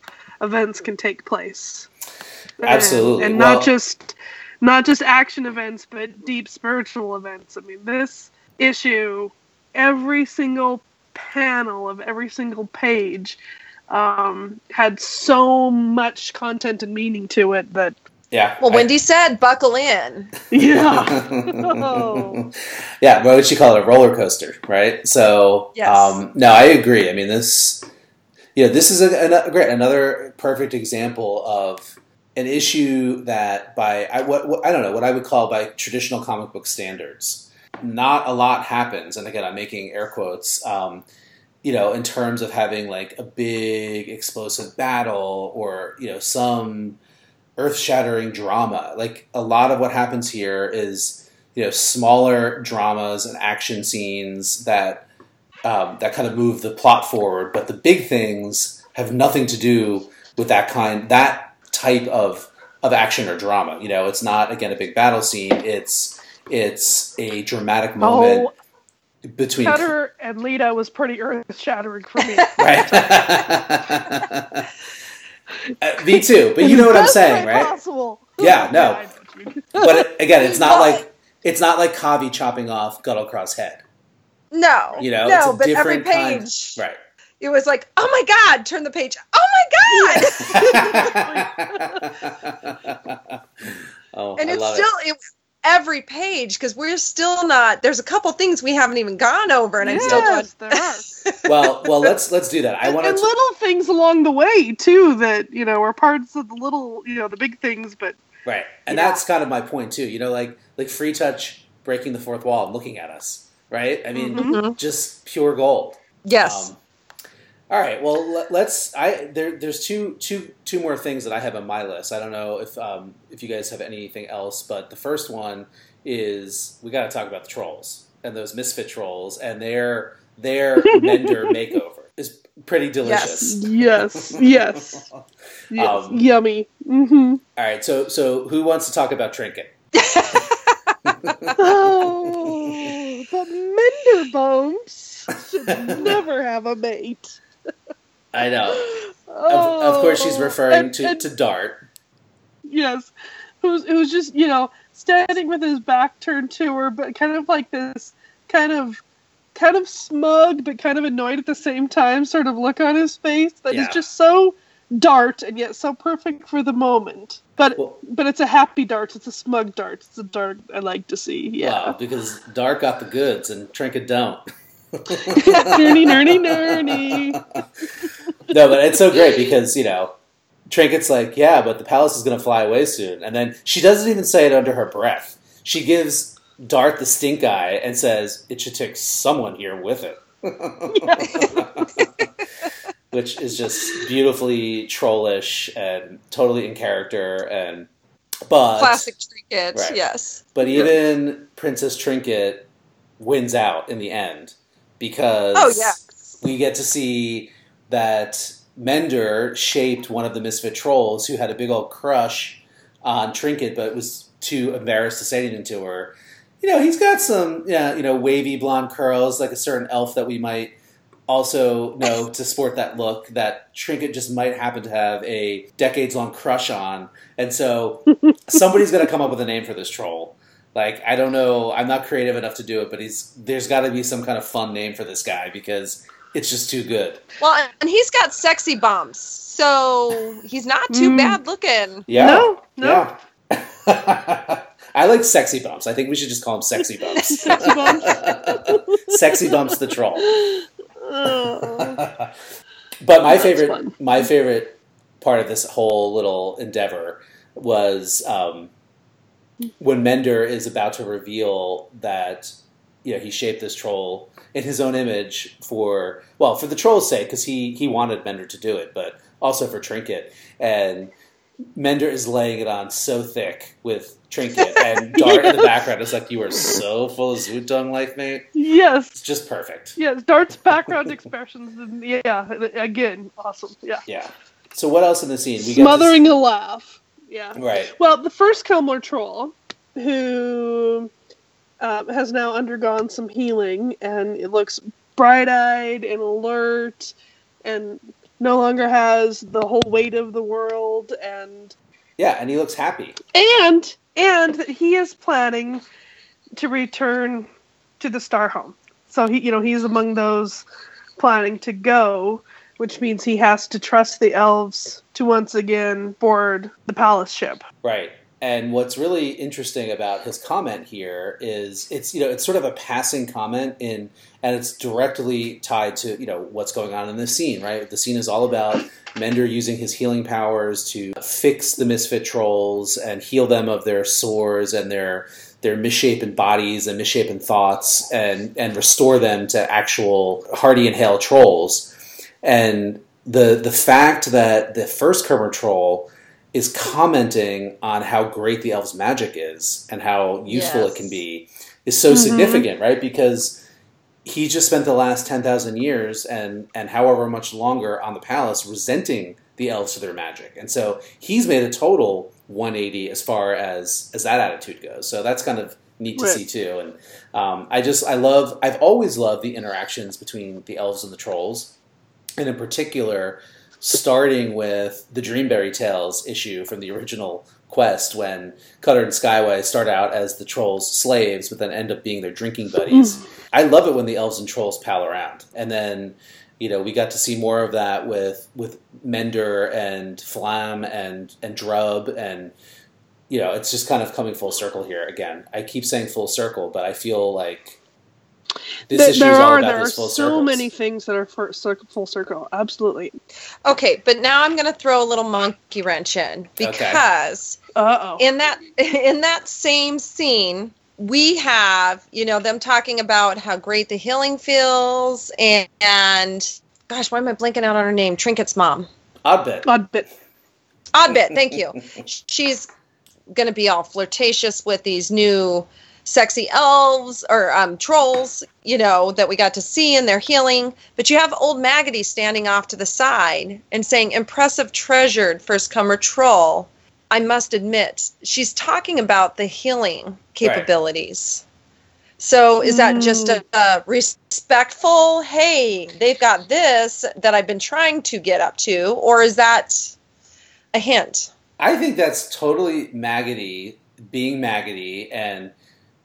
C: events can take place.
A: Absolutely,
C: and, and well, not just not just action events, but deep spiritual events. I mean, this issue, every single panel of every single page um, had so much content and meaning to it that
A: yeah.
B: Well, Wendy I, said, "Buckle in."
C: Yeah.
A: oh. Yeah. What would she call it? A roller coaster, right? So,
B: yes.
A: um, no, I agree. I mean, this, you know, this is a, a, great another perfect example of an issue that by I, what, what I don't know what I would call by traditional comic book standards, not a lot happens. And again, I'm making air quotes. Um, you know, in terms of having like a big explosive battle or you know some earth-shattering drama. Like a lot of what happens here is you know smaller dramas and action scenes that um, that kind of move the plot forward, but the big things have nothing to do with that kind that type of of action or drama. You know, it's not again a big battle scene. It's it's a dramatic moment
C: Oh,
A: between
C: Cutter and Leetah was pretty earth shattering for me.
A: right. Uh, me too, but you know what I'm saying, right?
C: Possible.
A: Yeah, no.
C: I know what you mean.
A: But again, it's not like it's not like Kahvi chopping off Guttlekraw's head.
B: No,
A: You know,
B: no, but every
A: different kind-
B: page,
A: Right.
B: it was like, oh my god, turn the page. Oh my god,
A: oh,
B: and
A: I
B: it's
A: love
B: still it. Every page because we're still not. There's a couple things we haven't even gone over, and I'm still going.
C: yes, there are.
A: Well, well, let's let's do that. I want
C: and
A: to.
C: little things along the way too that you know are parts of the little you know the big things but
A: Right, and
C: Yeah.
A: that's kind of my point too. You know, like like free touch breaking the fourth wall and looking at us. Right. I mean,
B: Mhm.
A: just pure gold.
B: Yes.
A: Um, all right. Well, let, let's. I there. There's two two two more things that I have on my list. I don't know if um, if you guys have anything else, but the first one is we got to talk about the trolls and those misfit trolls and their their Mender makeover is pretty delicious.
C: yes yes yes
A: Um,
C: yummy hmm
A: All right. So so who wants to talk about Trinket?
C: oh but mender bones should never have a mate
A: I know. Of,
C: oh,
A: of course, she's referring
C: and-
A: to,
C: and-
A: to Dart.
C: yes who's who's just you know standing with his back turned to her but kind of like this kind of kind of smug but kind of annoyed at the same time sort of look on his face that is
A: Yeah.
C: just so dart and yet so perfect for the moment but
A: Well-
C: but it's a happy dart it's a smug dart it's a dart i like to see yeah
A: Wow, because Dart got the goods and Trinket don't.
C: nerdy nerdy nerdy
A: no, but it's so great because you know, Trinket's like, yeah, but the palace is going to fly away soon, and then she doesn't even say it under her breath. She gives Dart the stink eye and says, "It should take someone here with it," which is just beautifully trollish and totally in character. And but
B: Classic trinket.
A: Right.
B: Yes.
A: but even Princess Trinket wins out in the end because
B: Oh, yeah.
A: we get to see that Mender shaped one of the misfit trolls who had a big old crush on Trinket, but was too embarrassed to say anything to her. You know, he's got some, yeah, you know, wavy blonde curls, like a certain elf that we might also know to sport that look that Trinket just might happen to have a decades long crush on. And so somebody's going to come up with a name for this troll. Like I don't know, I'm not creative enough to do it, but he's there's got to be some kind of fun name for this guy because it's just too good.
B: Well, and he's got sexy bumps, so he's not too
C: Mm.
B: bad looking.
A: Yeah,
C: No, no.
A: yeah. I like sexy bumps. I think we should just call him sexy bumps.
C: Sexy bumps.
A: sexy bumps the troll.
C: Oh.
A: But my
C: That's
A: favorite,
C: fun.
A: my favorite part of this whole little endeavor was um, when Mender is about to reveal that you know he shaped this troll in his own image for well for the troll's sake because he he wanted Mender to do it, but also for Trinket and. Mender is laying it on so thick with Trinket, and Dart in the background is like, "You are so full of Zutong life, mate.
C: yes
A: It's just perfect."
C: yes dart's background expressions and yeah again awesome yeah
A: Yeah. So what else in the scene? We get to
C: smothering a laugh yeah
A: right.
C: Well, the first Kelmore troll, who um, has now undergone some healing, and it looks bright-eyed and alert, and no longer has the whole weight of the world, and
A: Yeah, and he looks happy.
C: and and he is planning to return to the Star Home. So he, you know, he's among those planning to go, which means he has to trust the elves to once again board the palace ship.
A: Right. and what's really interesting about his comment here is it's you know it's sort of a passing comment in and it's directly tied to you know what's going on in the scene right the scene is all about mender using his healing powers to fix the misfit trolls and heal them of their sores and their their misshapen bodies and misshapen thoughts and and restore them to actual hardy and hale trolls and the the fact that the first Khemr troll is commenting on how great the elves' magic is and how useful
B: Yes.
A: it can be is so significant, right? Because he just spent the last ten thousand years and and however much longer on the palace resenting the elves for their magic, and so he's made a total 180 as far as as that attitude goes. So that's kind of neat to
C: Right.
A: see too. And um, I just I love I've always loved the interactions between the elves and the trolls, and in particular, starting with the Dreamberry Tales issue from the original quest when Cutter and Skywise start out as the trolls' slaves, but then end up being their drinking hmm. buddies. I love it when the elves and trolls pal around, and then you know we got to see more of that with with Mender and Flam and and Drub and you know it's just kind of coming full circle here again. I keep saying full circle, but I feel like this
C: Th-
A: issue all
C: are
A: about
C: there are
A: those full
C: so
A: circles.
C: many things that are for, cir- full circle. Absolutely.
B: Okay, but now I'm going to throw a little monkey wrench in because
C: Uh oh.
B: in that in that same scene we have you know them talking about how great the healing feels and, and gosh why am I blanking out on her name? Trinket's mom.
A: Odd bit.
C: Odd bit.
B: Oddbit, thank you. She's going to be all flirtatious with these new sexy elves or um, trolls, you know, that we got to see in their healing. But you have old Maggoty standing off to the side and saying, impressive, treasured first comer troll. I must admit, she's talking about the healing capabilities. So is that just a, a respectful, hey, they've got this that I've been trying to get up to, or is that a hint?
A: I think that's totally Maggoty being Maggoty, and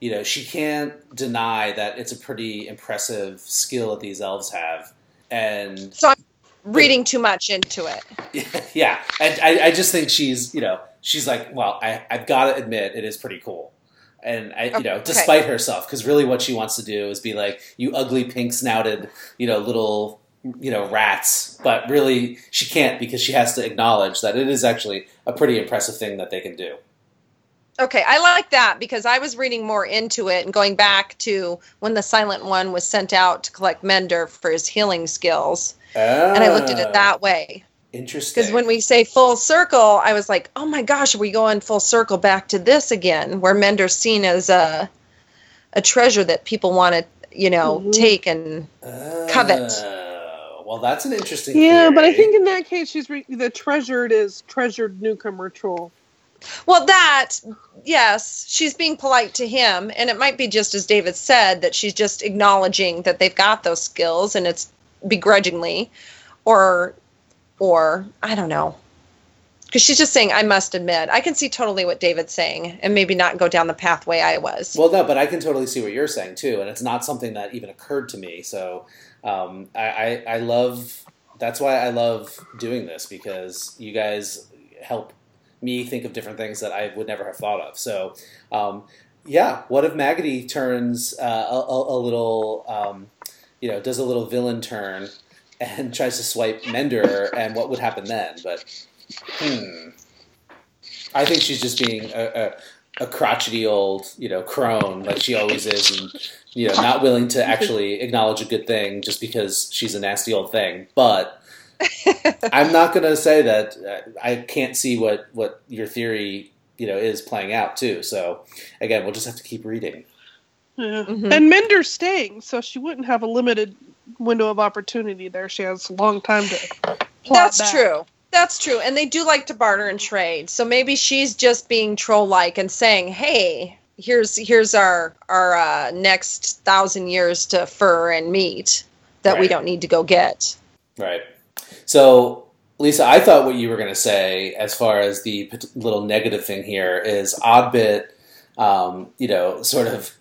A: you know she can't deny that it's a pretty impressive skill that these elves have. And
B: So I'm reading too much into it.
A: yeah, and I, I just think she's you know she's like, well, I, I've got to admit it is pretty cool. And I, you know,
B: Okay.
A: despite herself, because really what she wants to do is be like, you ugly pink snouted, you know, little, you know, rats. But really, she can't because she has to acknowledge that it is actually a pretty impressive thing that they can do.
B: Okay, I like that because I was reading more into it and going back to when the Silent One was sent out to collect Mender for his healing skills. And I looked at it that way.
A: Interesting.
B: Because when we say full circle, I was like, oh my gosh, are we going full circle back to this again, where Mender's seen as a, a treasure that people want to, you know,
C: Mhm.
B: take and covet.
A: Oh, well, that's an interesting.
C: Yeah, but I think in that case, she's re- the treasured is treasured newcomer troll.
B: Well, that, yes, she's being polite to him. And it might be just as David said, that she's just acknowledging that they've got those skills and it's begrudgingly. Or, or, I don't know. Because she's just saying, I must admit. I can see totally what David's saying and maybe not go down the pathway I was.
A: Well, no, but I can totally see what you're saying too, and it's not something that even occurred to me. So um, I, I, I love. That's why I love doing this because you guys help me think of different things that I would never have thought of. So um, yeah, what if Maggoty turns uh, a, a, little, um, you know, does a little villain turn and tries to swipe Mender, and what would happen then? But hmm. I think she's just being a, a, a crotchety old, you know, crone like she always is, and you know, not willing to actually acknowledge a good thing just because she's a nasty old thing. But I'm not going to say that uh, I can't see what what your theory, you know, is playing out too. So again, we'll just have to keep reading.
C: Yeah.
B: Mhm.
C: And Mender's staying, so she wouldn't have a limited window of opportunity there. She has a long time to plot
B: That's
C: back.
B: true. That's true. And they do like to barter and trade. So maybe she's just being troll like and saying, Hey, here's here's our our uh, next thousand years to fur and meat that we don't need to go get.
A: Right. So, Lisa, I thought what you were going to say, as far as the little negative thing here, is Oddbit, um, you know, sort of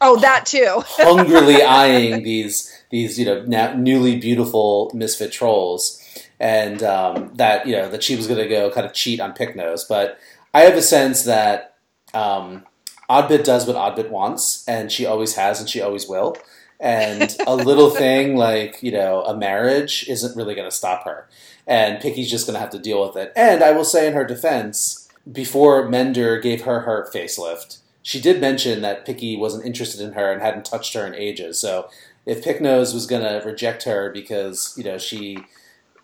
B: Oh, that too.
A: hungrily eyeing these these you know now newly beautiful misfit trolls, and um, that you know that she was going to go kind of cheat on Picknose, but I have a sense that um, Oddbit does what Oddbit wants, and she always has, and she always will. And a little thing like you know a marriage isn't really going to stop her, and Picky's just going to have to deal with it. And I will say in her defense, before Mender gave her her facelift, she did mention that Picky wasn't interested in her and hadn't touched her in ages. So if Picknose was going to reject her because you know she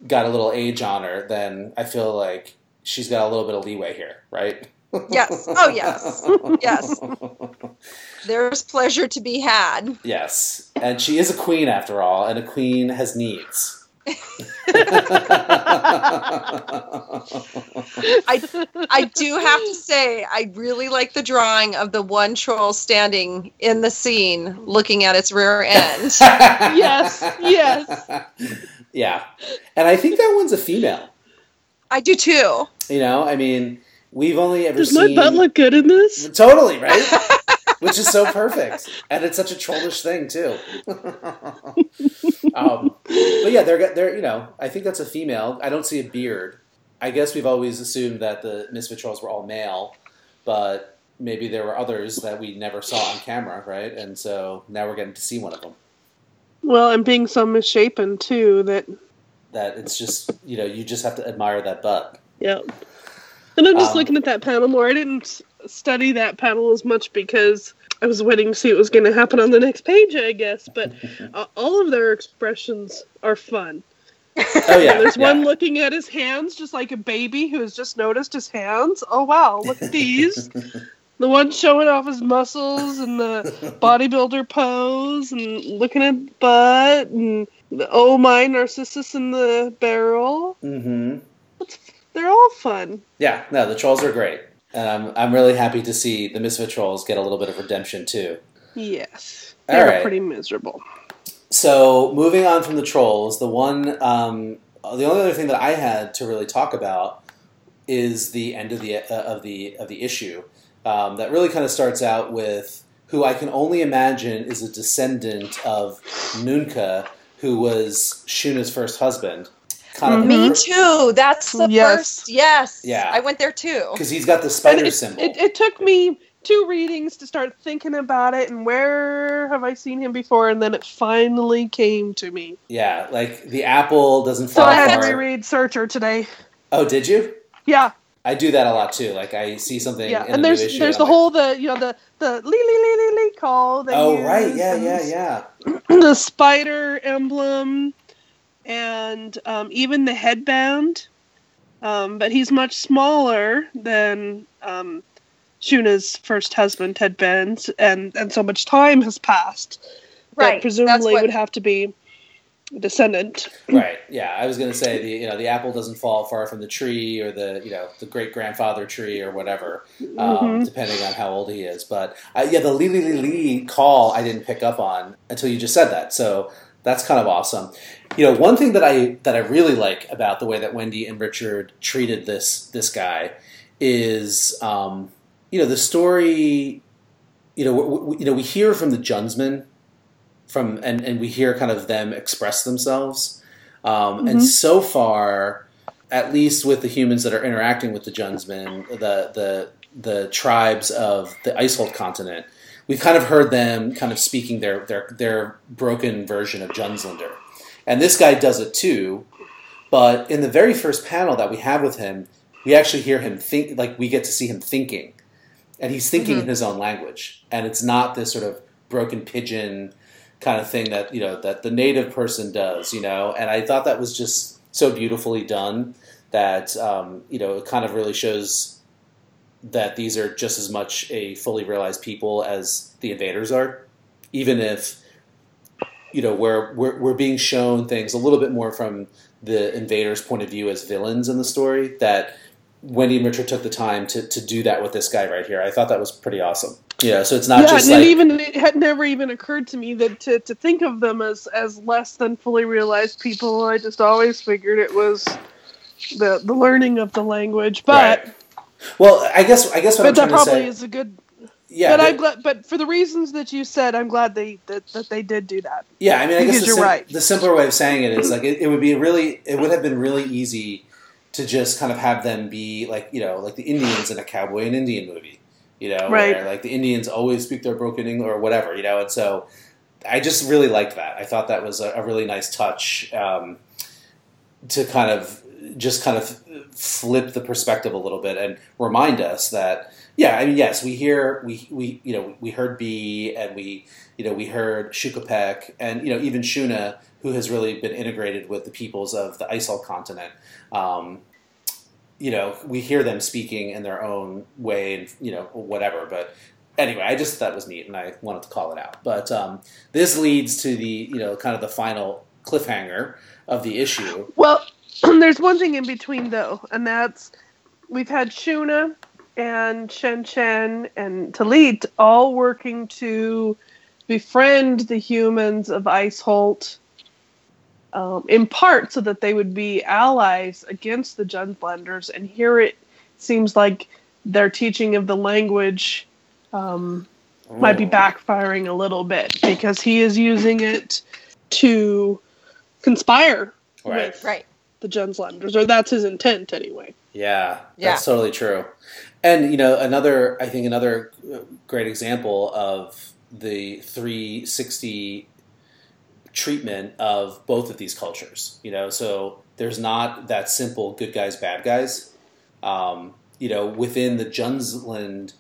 A: got a little age on her, then I feel like she's got a little bit of leeway here, right?
B: Yes. Oh, yes. Yes. There's pleasure to be had.
A: Yes. And she is a queen after all, and a queen has needs.
B: I, I do have to say, I really like the drawing of the one troll standing in the scene looking at its rear end.
C: yes, yes.
A: Yeah. And I think that one's a female.
B: I do too.
A: You know, I mean, we've only ever
C: Does
A: seen.
C: my butt look good in this?
A: Totally, right? Which is so perfect. And it's such a trollish thing, too. um, but yeah, they're, they're, you know, I think that's a female. I don't see a beard. I guess we've always assumed that the Misfit Trolls were all male, but maybe there were others that we never saw on camera, right? And so now we're getting to see one of them.
C: Well, and being so misshapen too that
A: That it's just, you know, you just have to admire that butt.
C: yeah. And I'm just
A: Um,
C: looking at that panel more. I didn't study that panel as much because I was waiting to see what was going to happen on the next page, I guess. But uh, all of their expressions are fun.
A: Oh, yeah.
C: There's
A: yeah.
C: one looking at his hands, just like a baby who has just noticed his hands. Oh wow, look at these. the one showing off his muscles and the bodybuilder pose and looking at butt and the oh my narcissus in the barrel.
A: hmm
C: They're all fun.
A: Yeah, no, the trolls are great. And I'm, I'm really happy to see the Misfit Trolls get a little bit of redemption, too.
C: Yes. They're
A: right.
C: pretty miserable.
A: So moving on from the trolls, the one, um, the only other thing that I had to really talk about is the end of the uh, of the of the issue. Um, that really kind of starts out with who I can only imagine is a descendant of Nunca, who was Shuna's first husband. Kind of
B: Me mm-hmm. too. That's the
C: Yes.
B: first. Yes.
A: Yeah.
B: I went there too.
A: because he's got the spider
C: it,
A: symbol.
C: it, it took me two readings to start thinking about it and where have I seen him before, and then it finally came to me.
A: yeah, like the apple doesn't
C: So
A: fall
C: I had to
A: far.
C: reread Searcher today.
A: Oh, did you?
C: Yeah,
A: I do that a lot too. Like I see something.
C: yeah,
A: in
C: and
A: a
C: there's
A: new issue
C: there's the
A: I'm like,
C: whole the you know the the lee lee lee lee lee call. They
A: Oh right, yeah, yeah, yeah.
C: The spider emblem, and um, even the headband. Um, but he's much smaller than um, Shuna's first husband, Ted Benz, and and so much time has passed.
B: Right.
C: That presumably
B: what-
C: would have to be a descendant.
A: Right. Yeah, I was going to say the you know the apple doesn't fall far from the tree or the you know the great grandfather tree or whatever, um,
C: Mhm.
A: depending on how old he is. But uh, yeah, the Lee Lee Lee Lee call I didn't pick up on until you just said that. So that's kind of awesome. You know, one thing that I that I really like about the way that Wendy and Richard treated this this guy is um, you know the story. You know, we, you know, we hear from the Djunsmen from and, and we hear kind of them express themselves. Um, And
C: Mhm.
A: so far, at least with the humans that are interacting with the Djunsmen, the the the tribes of the Icehold continent, we've kind of heard them kind of speaking their their their broken version of Djunslander. And this guy does it too. But in the very first panel that we have with him, we actually hear him think like we get to see him thinking. And he's thinking in his own language. And it's not this sort of broken pigeon kind of thing that, you know, that the native person does, you know. And I thought that was just so beautifully done that um, you know, it kind of really shows that these are just as much a fully realized people as the invaders are. Even if you know we're, we're we're being shown things a little bit more from the invaders' point of view as villains in the story. That Wendy and Richard took the time to, to do that with this guy right here. I thought that was pretty awesome. Yeah, so it's not
C: yeah,
A: just
C: and
A: like
C: it even it had never even occurred to me that to, to think of them as as less than fully realized people. I just always figured it was the the learning of the language, but
A: Right. well, I guess I guess what
C: but
A: I'm
C: that probably
A: say.
C: is a good.
A: Yeah,
C: but
A: but-
C: I'm glad. But for the reasons that you said, I'm glad they that, that they did do that.
A: Yeah, I mean, I guess
C: Because
A: the,
C: you're
A: sim-
C: right.
A: the simpler way of saying it is like it, it would be really, it would have been really easy to just kind of have them be like you know like the Indians in a cowboy and Indian movie, you know,
C: Right.
A: where like the Indians always speak their broken English or whatever, you know, and so I just really liked that. I thought that was a, a really nice touch um, to kind of just kind of flip the perspective a little bit and remind us that yeah, I mean yes, we hear we we you know we heard B and we you know we heard Shukapek and you know even Shuna who has really been integrated with the peoples of the Isol continent. Um, you know, we hear them speaking in their own way and you know whatever, but anyway, I just thought was neat and I wanted to call it out. But um, this leads to the you know kind of the final cliffhanger of the issue.
C: Well, there's one thing in between though, and that's we've had Shuna and Shen Shen and Talit all working to befriend the humans of Icehold, um, in part so that they would be allies against the Djunslanders. And here it seems like their teaching of the language um, might be
A: Oh.
C: backfiring a little bit because he is using it to conspire
A: Right.
C: with
B: Right.
C: the Djunslanders, or that's his intent anyway.
A: Yeah,
B: Yeah.
A: that's totally true. And you know, another I think another uh, great example of the 360 treatment of both of these cultures. You know, so there's not that simple good guys bad guys. Um, you know, within the Djunsland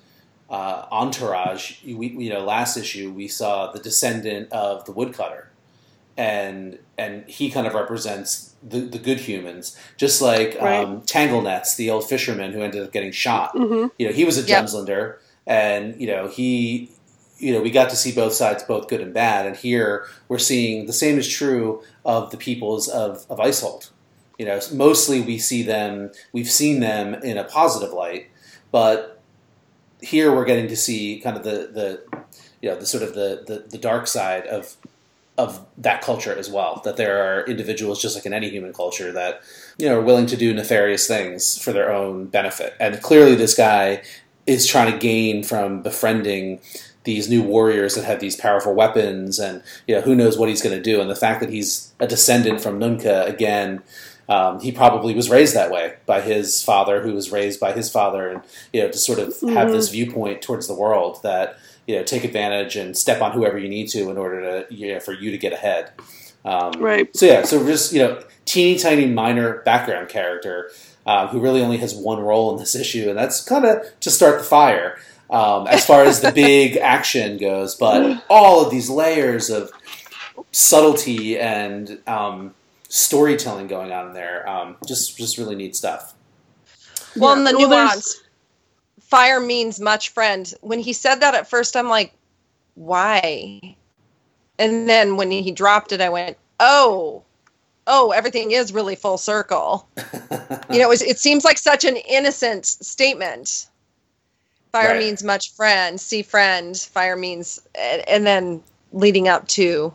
A: uh, entourage, we you know last issue we saw the descendant of the woodcutter, and and he kind of represents the, the good humans, just like
C: Right.
A: um, Tanglenets, the old fisherman who ended up getting shot.
C: Mm-hmm.
A: You know, he was a
B: Yep.
A: Djunslander, and you know he, you know, we got to see both sides, both good and bad. And here we're seeing the same is true of the peoples of of Icehold. You know, mostly we see them, we've seen them in a positive light, but here we're getting to see kind of the the you know the sort of the the, the dark side of of that culture as well. That there are individuals, just like in any human culture, that you know are willing to do nefarious things for their own benefit. And clearly, this guy is trying to gain from befriending these new warriors that have these powerful weapons, and you know who knows what he's going to do. And the fact that he's a descendant from Nunca again. Um, he probably was raised that way by his father, who was raised by his father, and you know to sort of have
C: Mhm.
A: this viewpoint towards the world that you know take advantage and step on whoever you need to in order to you know, for you to get ahead. Um,
C: Right.
A: So yeah, so just you know, teeny tiny minor background character um, who really only has one role in this issue, and that's kind of to start the fire um, as far as the big action goes. But all of these layers of subtlety and um, storytelling going on in there, um, just just really neat stuff.
B: Well,
C: Yeah.
B: and the
C: Well, there's-
B: nuance. Fire means much friend. When he said that at first, I'm like, why? And then when he dropped it, I went, oh, oh, everything is really full circle. You know, it, was, it seems like such an innocent statement. Fire
A: Right.
B: means much friend, see friend. Fire means, and, and then leading up to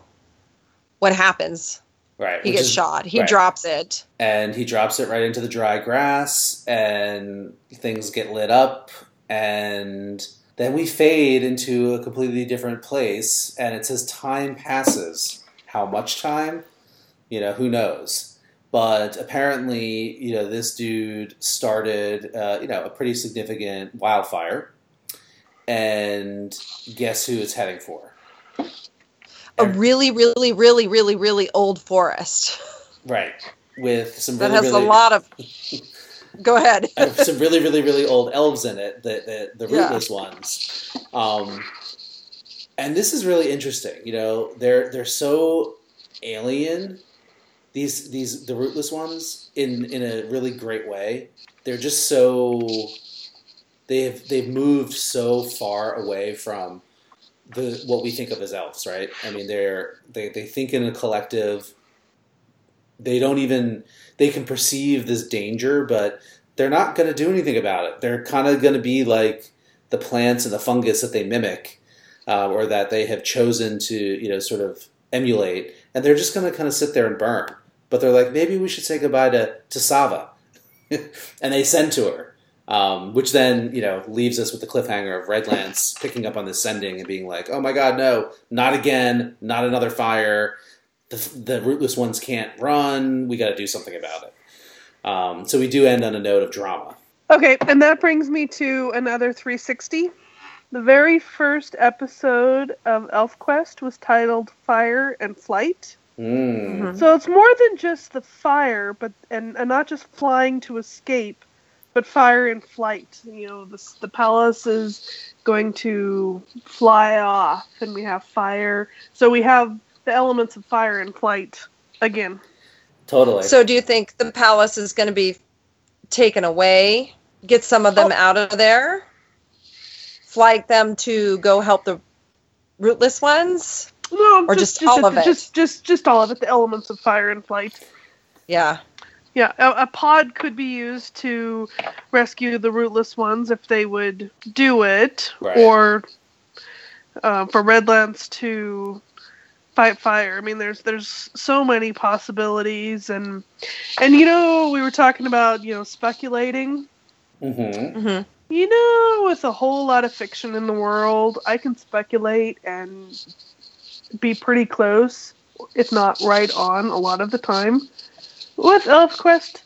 B: what happens.
A: right,
B: He gets
A: is-
B: shot. He
A: right.
B: drops it.
A: and he drops it right into the dry grass and things get lit up and then we fade into a completely different place and it says time passes. How much time? You know who knows? But apparently you know this dude started uh, you know a pretty significant wildfire. And guess who it's heading for?
B: A really, really, really, really, really old forest.
A: Right. With some
B: that
A: really,
B: has
A: really,
B: a lot of. Go ahead.
A: have some really, really, really old elves in it, the the, the
B: Yeah.
A: rootless ones. Um, and this is really interesting. You know, they're they're so alien. These these the rootless ones in in a really great way. They're just so they've they've moved so far away from the what we think of as elves, right? I mean, they're they they think in a collective. They don't even they can perceive this danger, but they're not going to do anything about it. They're kind of going to be like the plants and the fungus that they mimic, uh, or that they have chosen to, you know, sort of emulate, and they're just going to kind of sit there and burn. But they're like, maybe we should say goodbye to to Savah, and they send to her, um, which then you know leaves us with the cliffhanger of Redlance picking up on this sending and being like, oh my god, no, not again, not another fire. The, the rootless ones can't run. We got to do something about it. Um, so we do end on a note of drama.
C: Okay, and that brings me to another 360. The very first episode of ElfQuest was titled Fire and Flight.
A: Mm.
B: Mhm.
C: So it's more than just the fire, but and, and not just flying to escape, but fire and flight. You know, the the palace is going to fly off, and we have fire. So we have the elements of fire and flight again.
A: Totally.
B: So do you think the palace is going to be taken away? Get some of them
C: Oh.
B: out of there? Flag them to go help the rootless ones?
C: No,
B: Or just all of it?
C: Just just just all of it. The elements of fire and flight.
B: Yeah.
C: Yeah, a, a pod could be used to rescue the rootless ones if they would do it,
A: Right.
C: or uh, for Redlance to fight fire. I mean, there's there's so many possibilities, and and you know we were talking about you know speculating.
A: hmm
B: hmm
C: You know, with a whole lot of fiction in the world, I can speculate and be pretty close, if not right on, a lot of the time. With ElfQuest,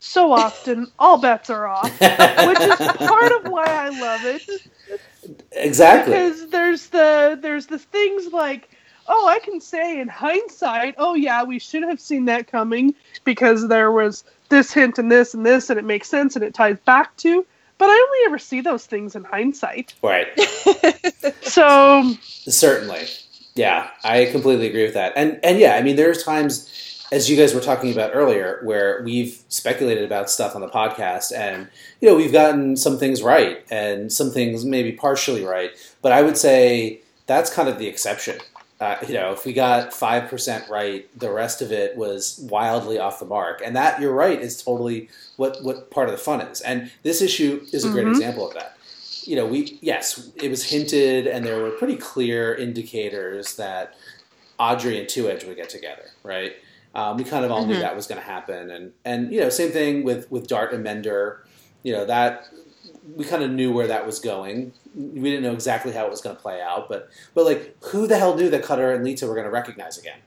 C: so often all bets are off, which is part of why I love it.
A: Exactly.
C: Because there's the there's the things like, oh, I can say in hindsight, oh yeah, we should have seen that coming because there was this hint and this and this, and it makes sense and it ties back to. But I only ever see those things in hindsight.
A: Right.
C: So
A: Certainly. Yeah, I completely agree with that. And and yeah, I mean there's times as you guys were talking about earlier where we've speculated about stuff on the podcast and you know, we've gotten some things right and some things maybe partially right, but I would say that's kind of the exception. Uh, you know, if we got 5% right, the rest of it was wildly off the mark. And that, you're right, is totally what, what part of the fun is. And this issue is a great
C: Mhm.
A: example of that you know, we yes, it was hinted, and there were pretty clear indicators that Audrey and Two Edge would get together, right? Um, we kind of all knew
B: Mhm.
A: that was going to happen, and and you know, same thing with with Dart and Mender. You know that we kind of knew where that was going. We didn't know exactly how it was going to play out, but but like, who the hell knew that Cutter and Leetah were going to recognize again?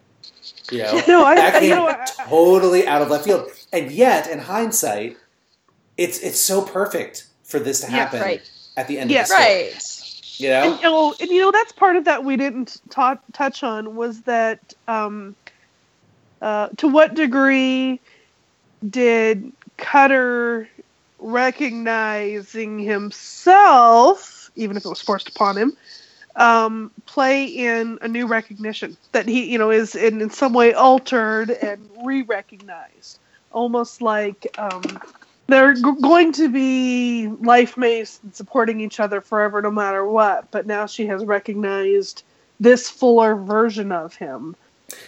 A: You know,
C: no, I,
A: that
C: I
A: came
C: you know I,
A: totally out of left field, and yet in hindsight, it's it's so perfect for this to
C: Yeah,
A: happen
B: right.
A: at the end
C: Yeah.
A: of the story.
B: Right.
A: You know?
C: and, oh, and you know that's part of that we didn't ta- touch on was that um, uh, to what degree did Cutter recognizing himself, even if it was forced upon him, um, play in a new recognition that he, you know, is in, in some way altered and re-recognized, almost like um, they're g- going to be life mates supporting each other forever, no matter what. But now she has recognized this fuller version of him.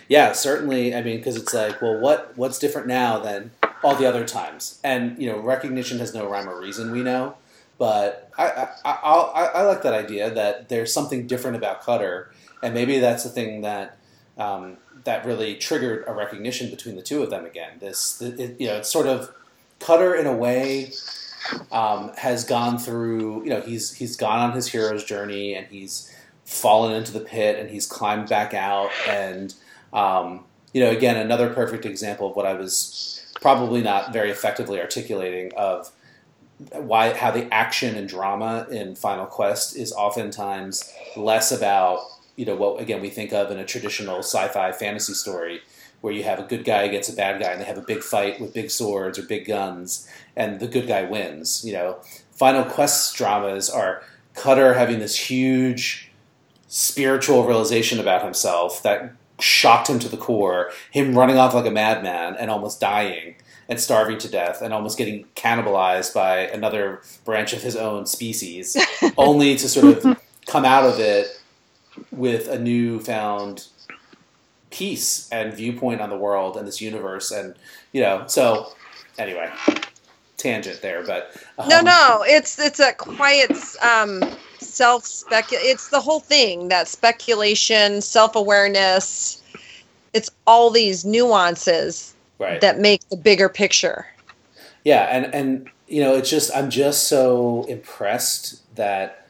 A: Yeah, certainly. I mean, because it's like, well, what what's different now than all the other times? And you know, recognition has no rhyme or reason. We know, but I I, I, I, like that idea that there's something different about Cutter, and maybe that's the thing that um, that really triggered a recognition between the two of them again. This, it, you know, it's sort of Cutter in a way um, has gone through. You know, he's he's gone on his hero's journey, and he's fallen into the pit, and he's climbed back out, and um, you know, again, another perfect example of what I was probably not very effectively articulating of why how the action and drama in Final Quest is oftentimes less about you know what again we think of in a traditional sci-fi fantasy story where you have a good guy against a bad guy and they have a big fight with big swords or big guns and the good guy wins you know. Final quest dramas are cutter having this huge spiritual realization about himself that shocked him to the core him running off like a madman and almost dying and starving to death and almost getting cannibalized by another branch of his own species only to sort of come out of it with a newfound peace and viewpoint on the world and this universe and you know so anyway tangent there but
B: No,
A: um,
B: no, it's it's a quiet um, self spec. It's the whole thing that speculation, self awareness. It's all these nuances
A: right
B: that make the bigger picture.
A: Yeah, and and you know, it's just I'm just so impressed that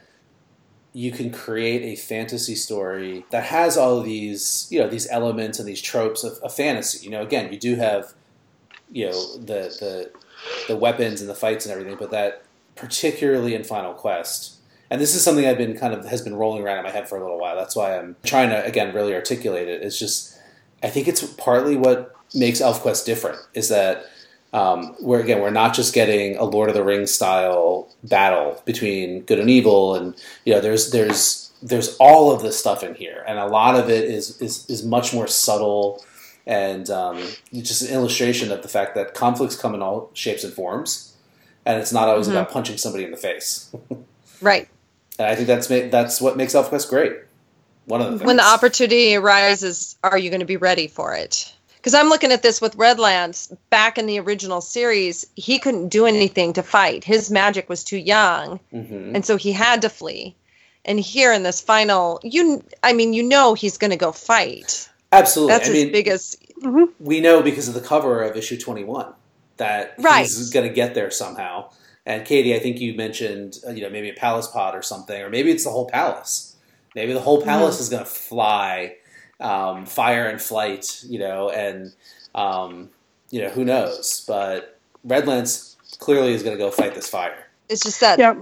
A: you can create a fantasy story that has all of these you know these elements and these tropes of, of fantasy. You know, again, you do have you know the the the weapons and the fights and everything, but that particularly in Final Quest. And this is something I've been kind of has been rolling around in my head for a little while. That's why I'm trying to again really articulate it. It's just I think it's partly what makes ElfQuest different is that um, we're again we're not just getting a Lord of the Rings style battle between good and evil, and you know there's there's there's all of this stuff in here, and a lot of it is is, is much more subtle and um, just an illustration of the fact that conflicts come in all shapes and forms, and it's not always
B: Mhm.
A: about punching somebody in the face.
B: Right.
A: And I think that's ma- that's what makes ElfQuest great. One of the things.
B: When the opportunity arises, are you going to be ready for it? Because I'm looking at this with Redlance. Back in the original series, he couldn't do anything to fight. His magic was too young,
A: Mhm.
B: and so he had to flee. And here in this final, you, I mean, you know, he's going to go fight.
A: absolutely,
B: That's
A: I
B: his
A: mean,
B: biggest.
C: hmm
A: we know because of the cover of issue 21 that
B: Right.
A: he's going to get there somehow. And Katie, I think you mentioned, uh, you know, maybe a palace pod or something, or maybe it's the whole palace. Maybe the whole palace is going to fly, um, fire and flight, you know, and um, you know who knows. But Redlance clearly is going to go fight this fire.
B: It's just that
C: Yeah.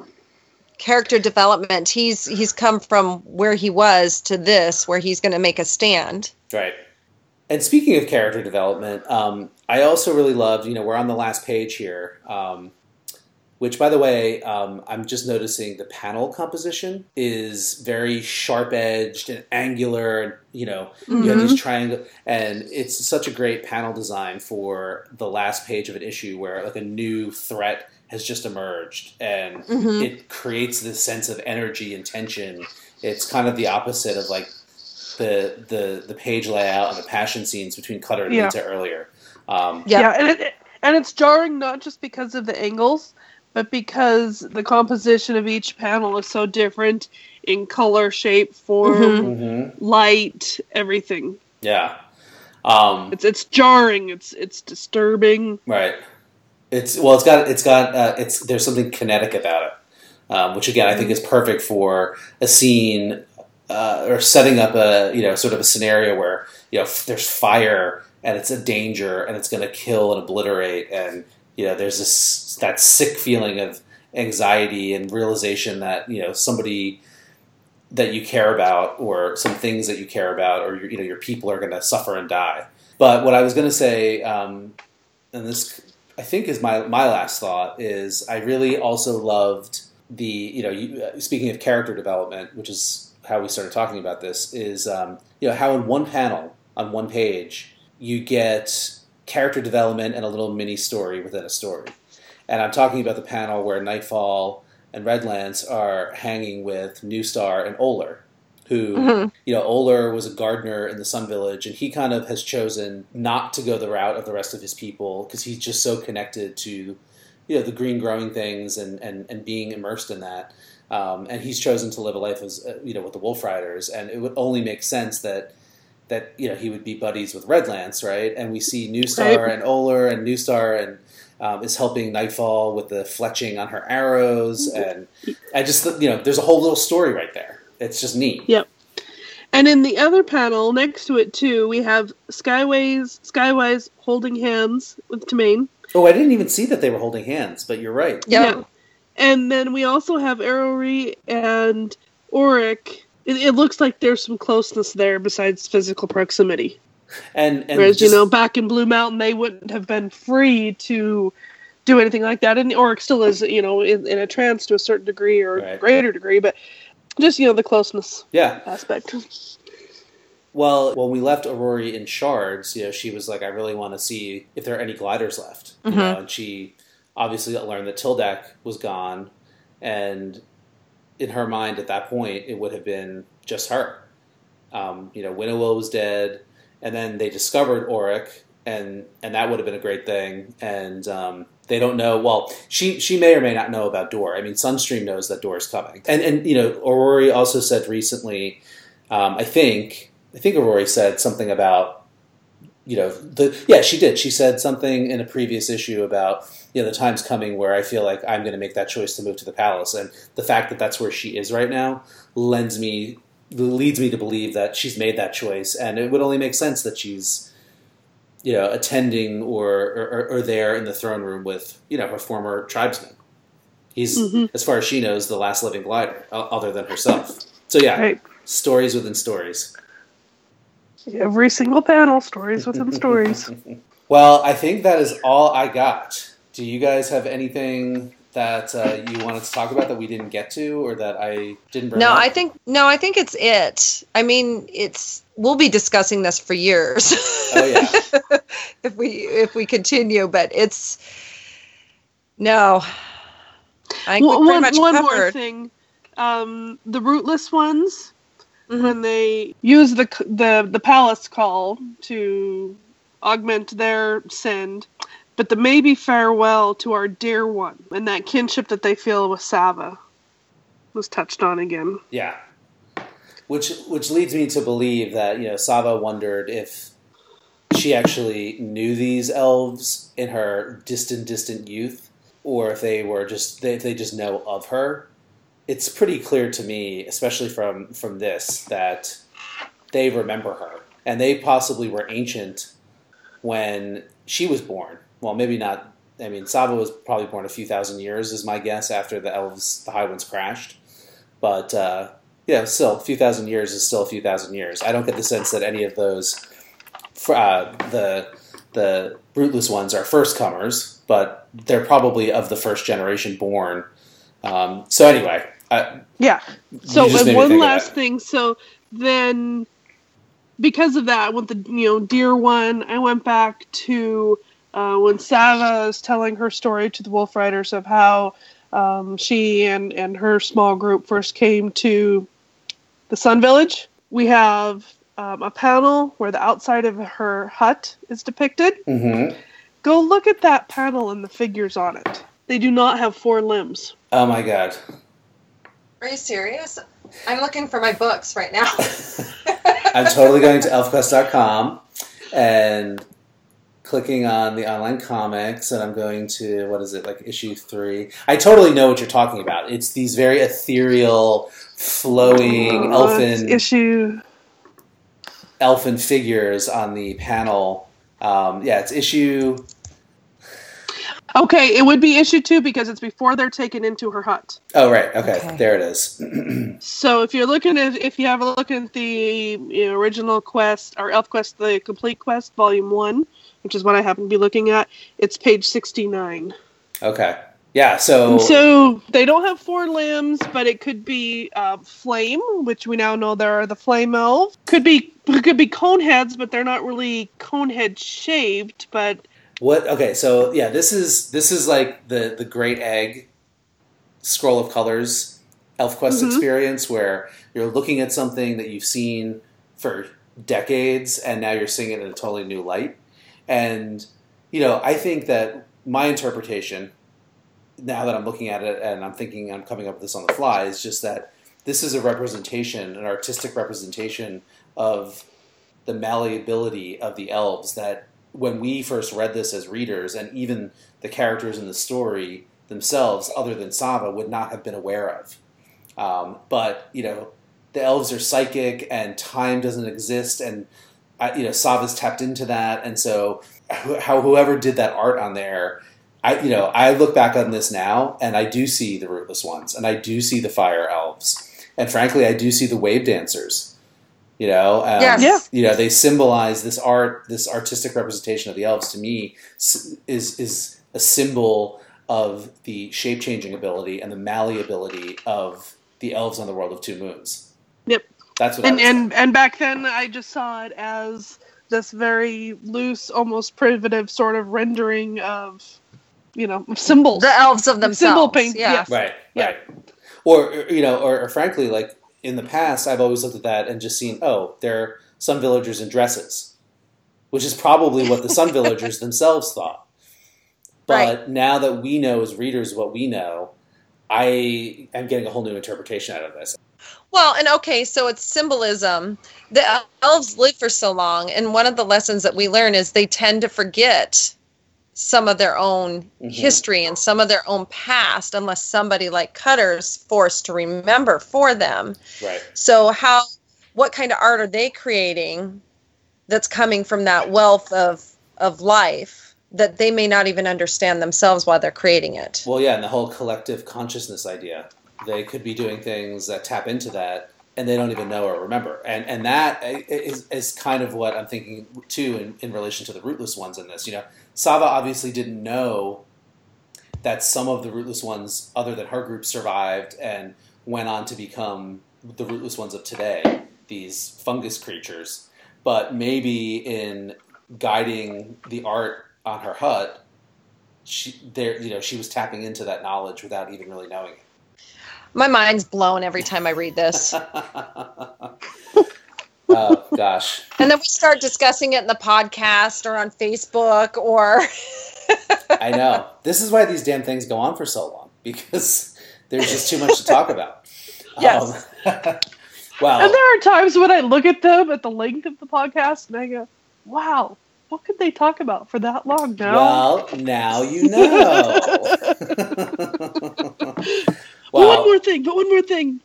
B: character development. He's he's come from where he was to this, where he's going to make a stand.
A: Right. And speaking of character development, um, I also really loved, you know, we're on the last page here, um, which, by the way, um, I'm just noticing the panel composition is very sharp edged and angular. And, you know, you have these triangle, and it's such a great panel design for the last page of an issue where, like, a new threat has just emerged and
B: Mhm.
A: it creates this sense of energy and tension. It's kind of the opposite of like the the the page layout and the passion scenes between Cutter and
C: Yeah.
A: Leetah earlier. Um,
B: Yeah.
C: Yeah, and it, and it's jarring not just because of the angles, but because the composition of each panel is so different in color, shape, form,
B: Mhm.
A: mhm,
C: light, everything.
A: Yeah. Um,
C: It's it's jarring. It's it's disturbing.
A: right. It's well. It's got. It's got. Uh, it's there's something kinetic about it, um, which again I think is perfect for a scene uh, or setting up a you know sort of a scenario where you know f- there's fire and it's a danger and it's going to kill and obliterate and you know there's this that sick feeling of anxiety and realization that you know somebody that you care about or some things that you care about or you know your people are going to suffer and die. But what i was going to say um, and this i think is my my last thought is i really also loved the you know you, uh, speaking of character development which is how we started talking about this is um, you know how in one panel on one page you get character development and a little mini story within a story and i'm talking about the panel where nightfall and Redlance are hanging with new star and oler who
B: Mhm.
A: you know, Oler was a gardener in the Sun Village, and he kind of has chosen not to go the route of the rest of his people because he's just so connected to, you know, the green growing things and and, and being immersed in that. Um, and he's chosen to live a life as uh, you know with the Wolf Riders, and it would only make sense that that you know he would be buddies with Redlance, right? And we see New Star
C: Right.
A: and Oler, and New Star and um, is helping Nightfall with the fletching on her arrows, and I just you know there's a whole little story right there. It's just neat. Yep.
C: And in the other panel next to it too, we have Skyways Skywise holding hands with Timmain.
A: Oh, I didn't even see that they were holding hands, but you're right.
B: Yep.
C: Yeah. And then we also have Aroree and Aurek. It, it looks like there's some closeness there besides physical proximity.
A: And and
C: Whereas,
A: just-
C: you know, back in Blue Mountain, they wouldn't have been free to do anything like that. And Aurek still is, you know, in, in a trance to a certain degree or
A: Right.
C: greater degree, but just, you know, the closeness
A: yeah.
C: aspect.
A: Well, when we left Aroree in shards, you know, she was like, "I really want to see if there are any gliders left." You
B: Mhm.
A: know, and she obviously learned that Tyldak was gone, and in her mind at that point, it would have been just her. Um, you know, Winnowill was dead, and then they discovered Aurek, and and that would have been a great thing. And um, they don't know. Well, she she may or may not know about Dor. I mean, Sunstream knows that Dor is coming, and and you know, Aroree also said recently. Um, I think I think Aroree said something about you know the yeah she did she said something in a previous issue about you know the time's coming where I feel like I'm going to make that choice to move to the palace and the fact that that's where she is right now lends me leads me to believe that she's made that choice and it would only make sense that she's you know, attending or, or, or there in the throne room with, you know, her former tribesmen. He's,
C: Mhm.
A: as far as she knows, the last living glider, other than herself. So yeah,
C: Right.
A: stories within stories.
C: Every single panel, stories within stories.
A: Well, I think that is all I got. Do you guys have anything that uh, you wanted to talk about that we didn't get to, or that I didn't bring
B: No,
A: up?
B: I think no, I think it's it. I mean, it's we'll be discussing this for years.
A: Oh, yeah.
B: if we if we continue, but it's no. I think we
C: One,
B: pretty
C: one,
B: much
C: one more thing. Um, the rootless ones.
B: Mm-hmm.
C: when they use the the the palace call to augment their send, but the maybe farewell to our dear one and that kinship that they feel with Savah was touched on again.
A: Yeah. Which which leads me to believe that you know Savah wondered if she actually knew these elves in her distant distant youth, or if they were just they, if they just know of her. It's pretty clear to me, especially from from this, that they remember her, and they possibly were ancient when she was born. Well, maybe not. I mean, Savah was probably born a few thousand years, is my guess, after the elves, the High Ones crashed. But uh, yeah, still, a few thousand years is still a few thousand years. I don't get the sense that any of those, uh, the the rootless ones are first comers, but they're probably of the first generation born. Um, so anyway, I,
C: Yeah. So and one last thing. So then, because of that, with the you know dear one, I went back to uh, when Savah is telling her story to the Wolf Riders of how um, she and and her small group first came to the Sun Village. We have um, a panel where the outside of her hut is depicted.
A: Mhm.
C: Go look at that panel and the figures on it. They do not have four limbs.
A: Oh my god.
B: Are you serious? I'm looking for my books right now.
A: I'm totally going to elfquest.com and clicking on the online comics, and I'm going to what is it like issue three? I totally know what you're talking about. It's these very ethereal, flowing
C: Uh,
A: elfin
C: issue.
A: elfin figures on the panel. Um, yeah, it's issue.
C: Okay, it would be issue two because it's before they're taken into her hut.
A: Oh right, okay,
B: Okay.
A: there it is.
C: So if you're looking at, if you have a look at the original quest or Elf Quest, the complete quest, volume one, which is what I happen to be looking at, it's page sixty-nine.
A: okay, yeah. So,
C: So they don't have four limbs, but it could be uh, flame, which we now know there are the flame elves. Could be could be cone heads, but they're not really cone head shaped. But
A: What? Okay, so yeah, this is this is like the the Great Egg scroll of colors ElfQuest
C: Mhm.
A: experience, where you're looking at something that you've seen for decades, and now you're seeing it in a totally new light. And you know, I think that my interpretation, now that I'm looking at it and I'm thinking I'm coming up with this on the fly, is just that this is a representation, an artistic representation of the malleability of the elves that when we first read this as readers, and even the characters in the story themselves, other than Savah, would not have been aware of. Um, but you know, the elves are psychic, and time doesn't exist, and uh, you know, Savah's tapped into that, and so how whoever did that art on there. I, you know, I look back on this now, and I do see the rootless ones, and I do see the fire elves, and frankly, I do see the wave dancers. You know, um,
B: Yes.
C: Yeah.
A: you know they symbolize this art this artistic representation of the elves to me is is a symbol of the shape changing ability and the malleability of the elves on the world of two moons
C: Yep.
A: that's what
C: and
A: I would
C: and and back then I just saw it as this very loose, almost primitive sort of rendering of, you know, symbols.
B: the elves of themselves.
C: Symbol paint,
B: yeah.
C: yes.
A: say. right
C: Yeah.
A: right or or, you know or, or frankly like in the past i've always looked at that and just seen oh they're some villagers in dresses which is probably what the sun villagers themselves thought but
B: Right.
A: now that we know as readers what we know i am getting a whole new interpretation out of this
B: Well, and okay, so it's symbolism. The elves live for so long, and one of the lessons that we learn is they tend to forget some of their own
A: Mhm.
B: history and some of their own past unless somebody like Cutter's forced to remember for them.
A: right
B: So how what kind of art are they creating that's coming from that wealth of of life that they may not even understand themselves while they're creating it.
A: Well, yeah, and the whole collective consciousness idea. They could be doing things that tap into that and they don't even know or remember. And and that is, is kind of what I'm thinking too in, in relation to the rootless ones in this. You know, Savah obviously didn't know that some of the rootless ones other than her group survived and went on to become the rootless ones of today, these fungus creatures. But maybe in guiding the art on her hut, she there you know she was tapping into that knowledge without even really knowing it.
B: My mind's blown every time I read this.
A: oh gosh.
B: And then we start discussing it in the podcast or on Facebook or
A: I know. This is why these damn things go on for so long because there's just too much to talk about.
B: Yes.
A: Um, well,
C: And there are times when I look at them at the length of the podcast and I go, wow, what could they talk about for that long now?
A: well, now you know.
C: But one more thing, but one more thing.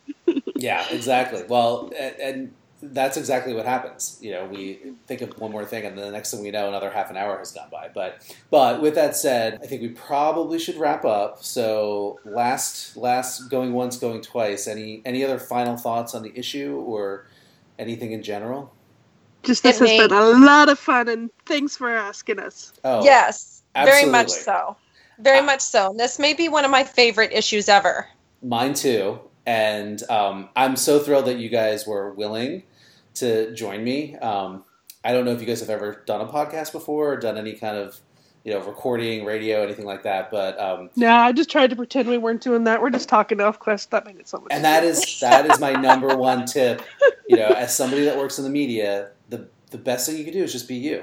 A: Yeah, exactly. Well, and, and that's exactly what happens. You know, we think of one more thing, and then the next thing we know, another half an hour has gone by. But, but with that said, I think we probably should wrap up. So, last, last, going once, going twice. Any, any other final thoughts on the issue or anything in general?
C: Just this
B: It
C: has
B: made-
C: been a lot of fun, and thanks for asking us.
A: Oh,
B: yes, very much so. Very
A: Ah.
B: much so. And this may be one of my favorite issues ever.
A: Mine too. And um, I'm so thrilled that you guys were willing to join me. Um, I don't know if you guys have ever done a podcast before or done any kind of, you know, recording, radio, anything like that. But um,
C: Nah, I just tried to pretend we weren't doing that. We're just talking off quest. That made it so much.
A: and that is that is my number one tip. You know, as somebody that works in the media, the the best thing you can do is just be you.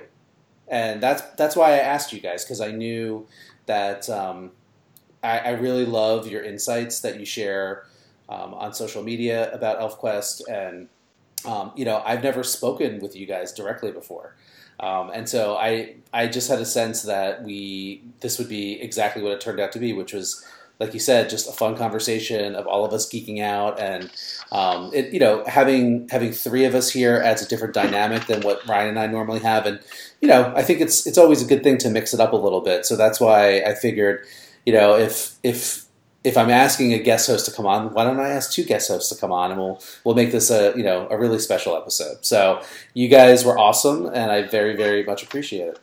A: And that's that's why I asked you guys because I knew that um, I, I really love your insights that you share um, on social media about ElfQuest, and um, you know I've never spoken with you guys directly before, um, and so I I just had a sense that we this would be exactly what it turned out to be, which was like you said, just a fun conversation of all of us geeking out, and um, it you know having having three of us here adds a different dynamic than what Ryan and I normally have, and you know I think it's it's always a good thing to mix it up a little bit. So that's why I figured you know, if if if I'm asking a guest host to come on, why don't I ask two guest hosts to come on, and we'll we'll make this a you know a really special episode. So you guys were awesome, and I very very much appreciate it.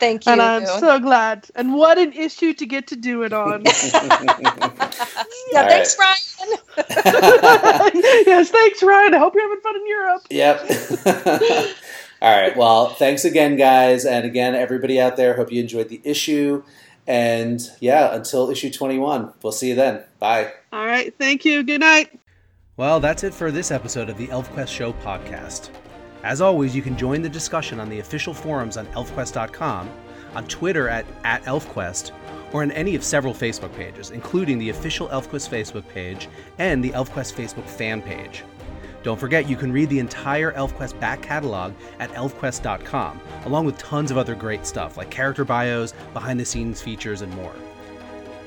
B: Thank you.
C: and I'm so glad. And what an issue to get to do it on.
B: yeah,
A: All
B: thanks, Ryan.
C: yes, thanks, Ryan. I hope you're having fun in Europe.
A: Yep. All right. Well, thanks again, guys, and again, everybody out there. Hope you enjoyed the issue. And yeah, until issue 21, we'll see you then. Bye.
C: All right, thank you. Good night.
D: Well, that's it for this episode of the ElfQuest Show podcast. As always, you can join the discussion on the official forums on elfquest.com, on Twitter at, at ElfQuest, or on any of several Facebook pages, including the official ElfQuest Facebook page and the ElfQuest Facebook fan page. Don't forget, you can read the entire ElfQuest back catalog at elfquest.com, along with tons of other great stuff like character bios, behind the scenes features, and more.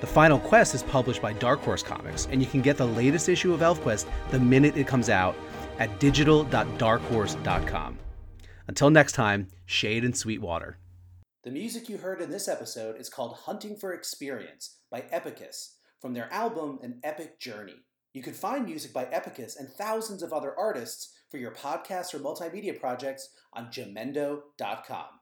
D: The final quest is published by Dark Horse Comics, and you can get the latest issue of ElfQuest the minute it comes out at digital.darkhorse.com. Until next time, shade and sweet water.
A: The music you heard in this episode is called Hunting for Experience by Epicus from their album An Epic Journey. You can find music by Epicus and thousands of other artists for your podcasts or multimedia projects on jamendo.com.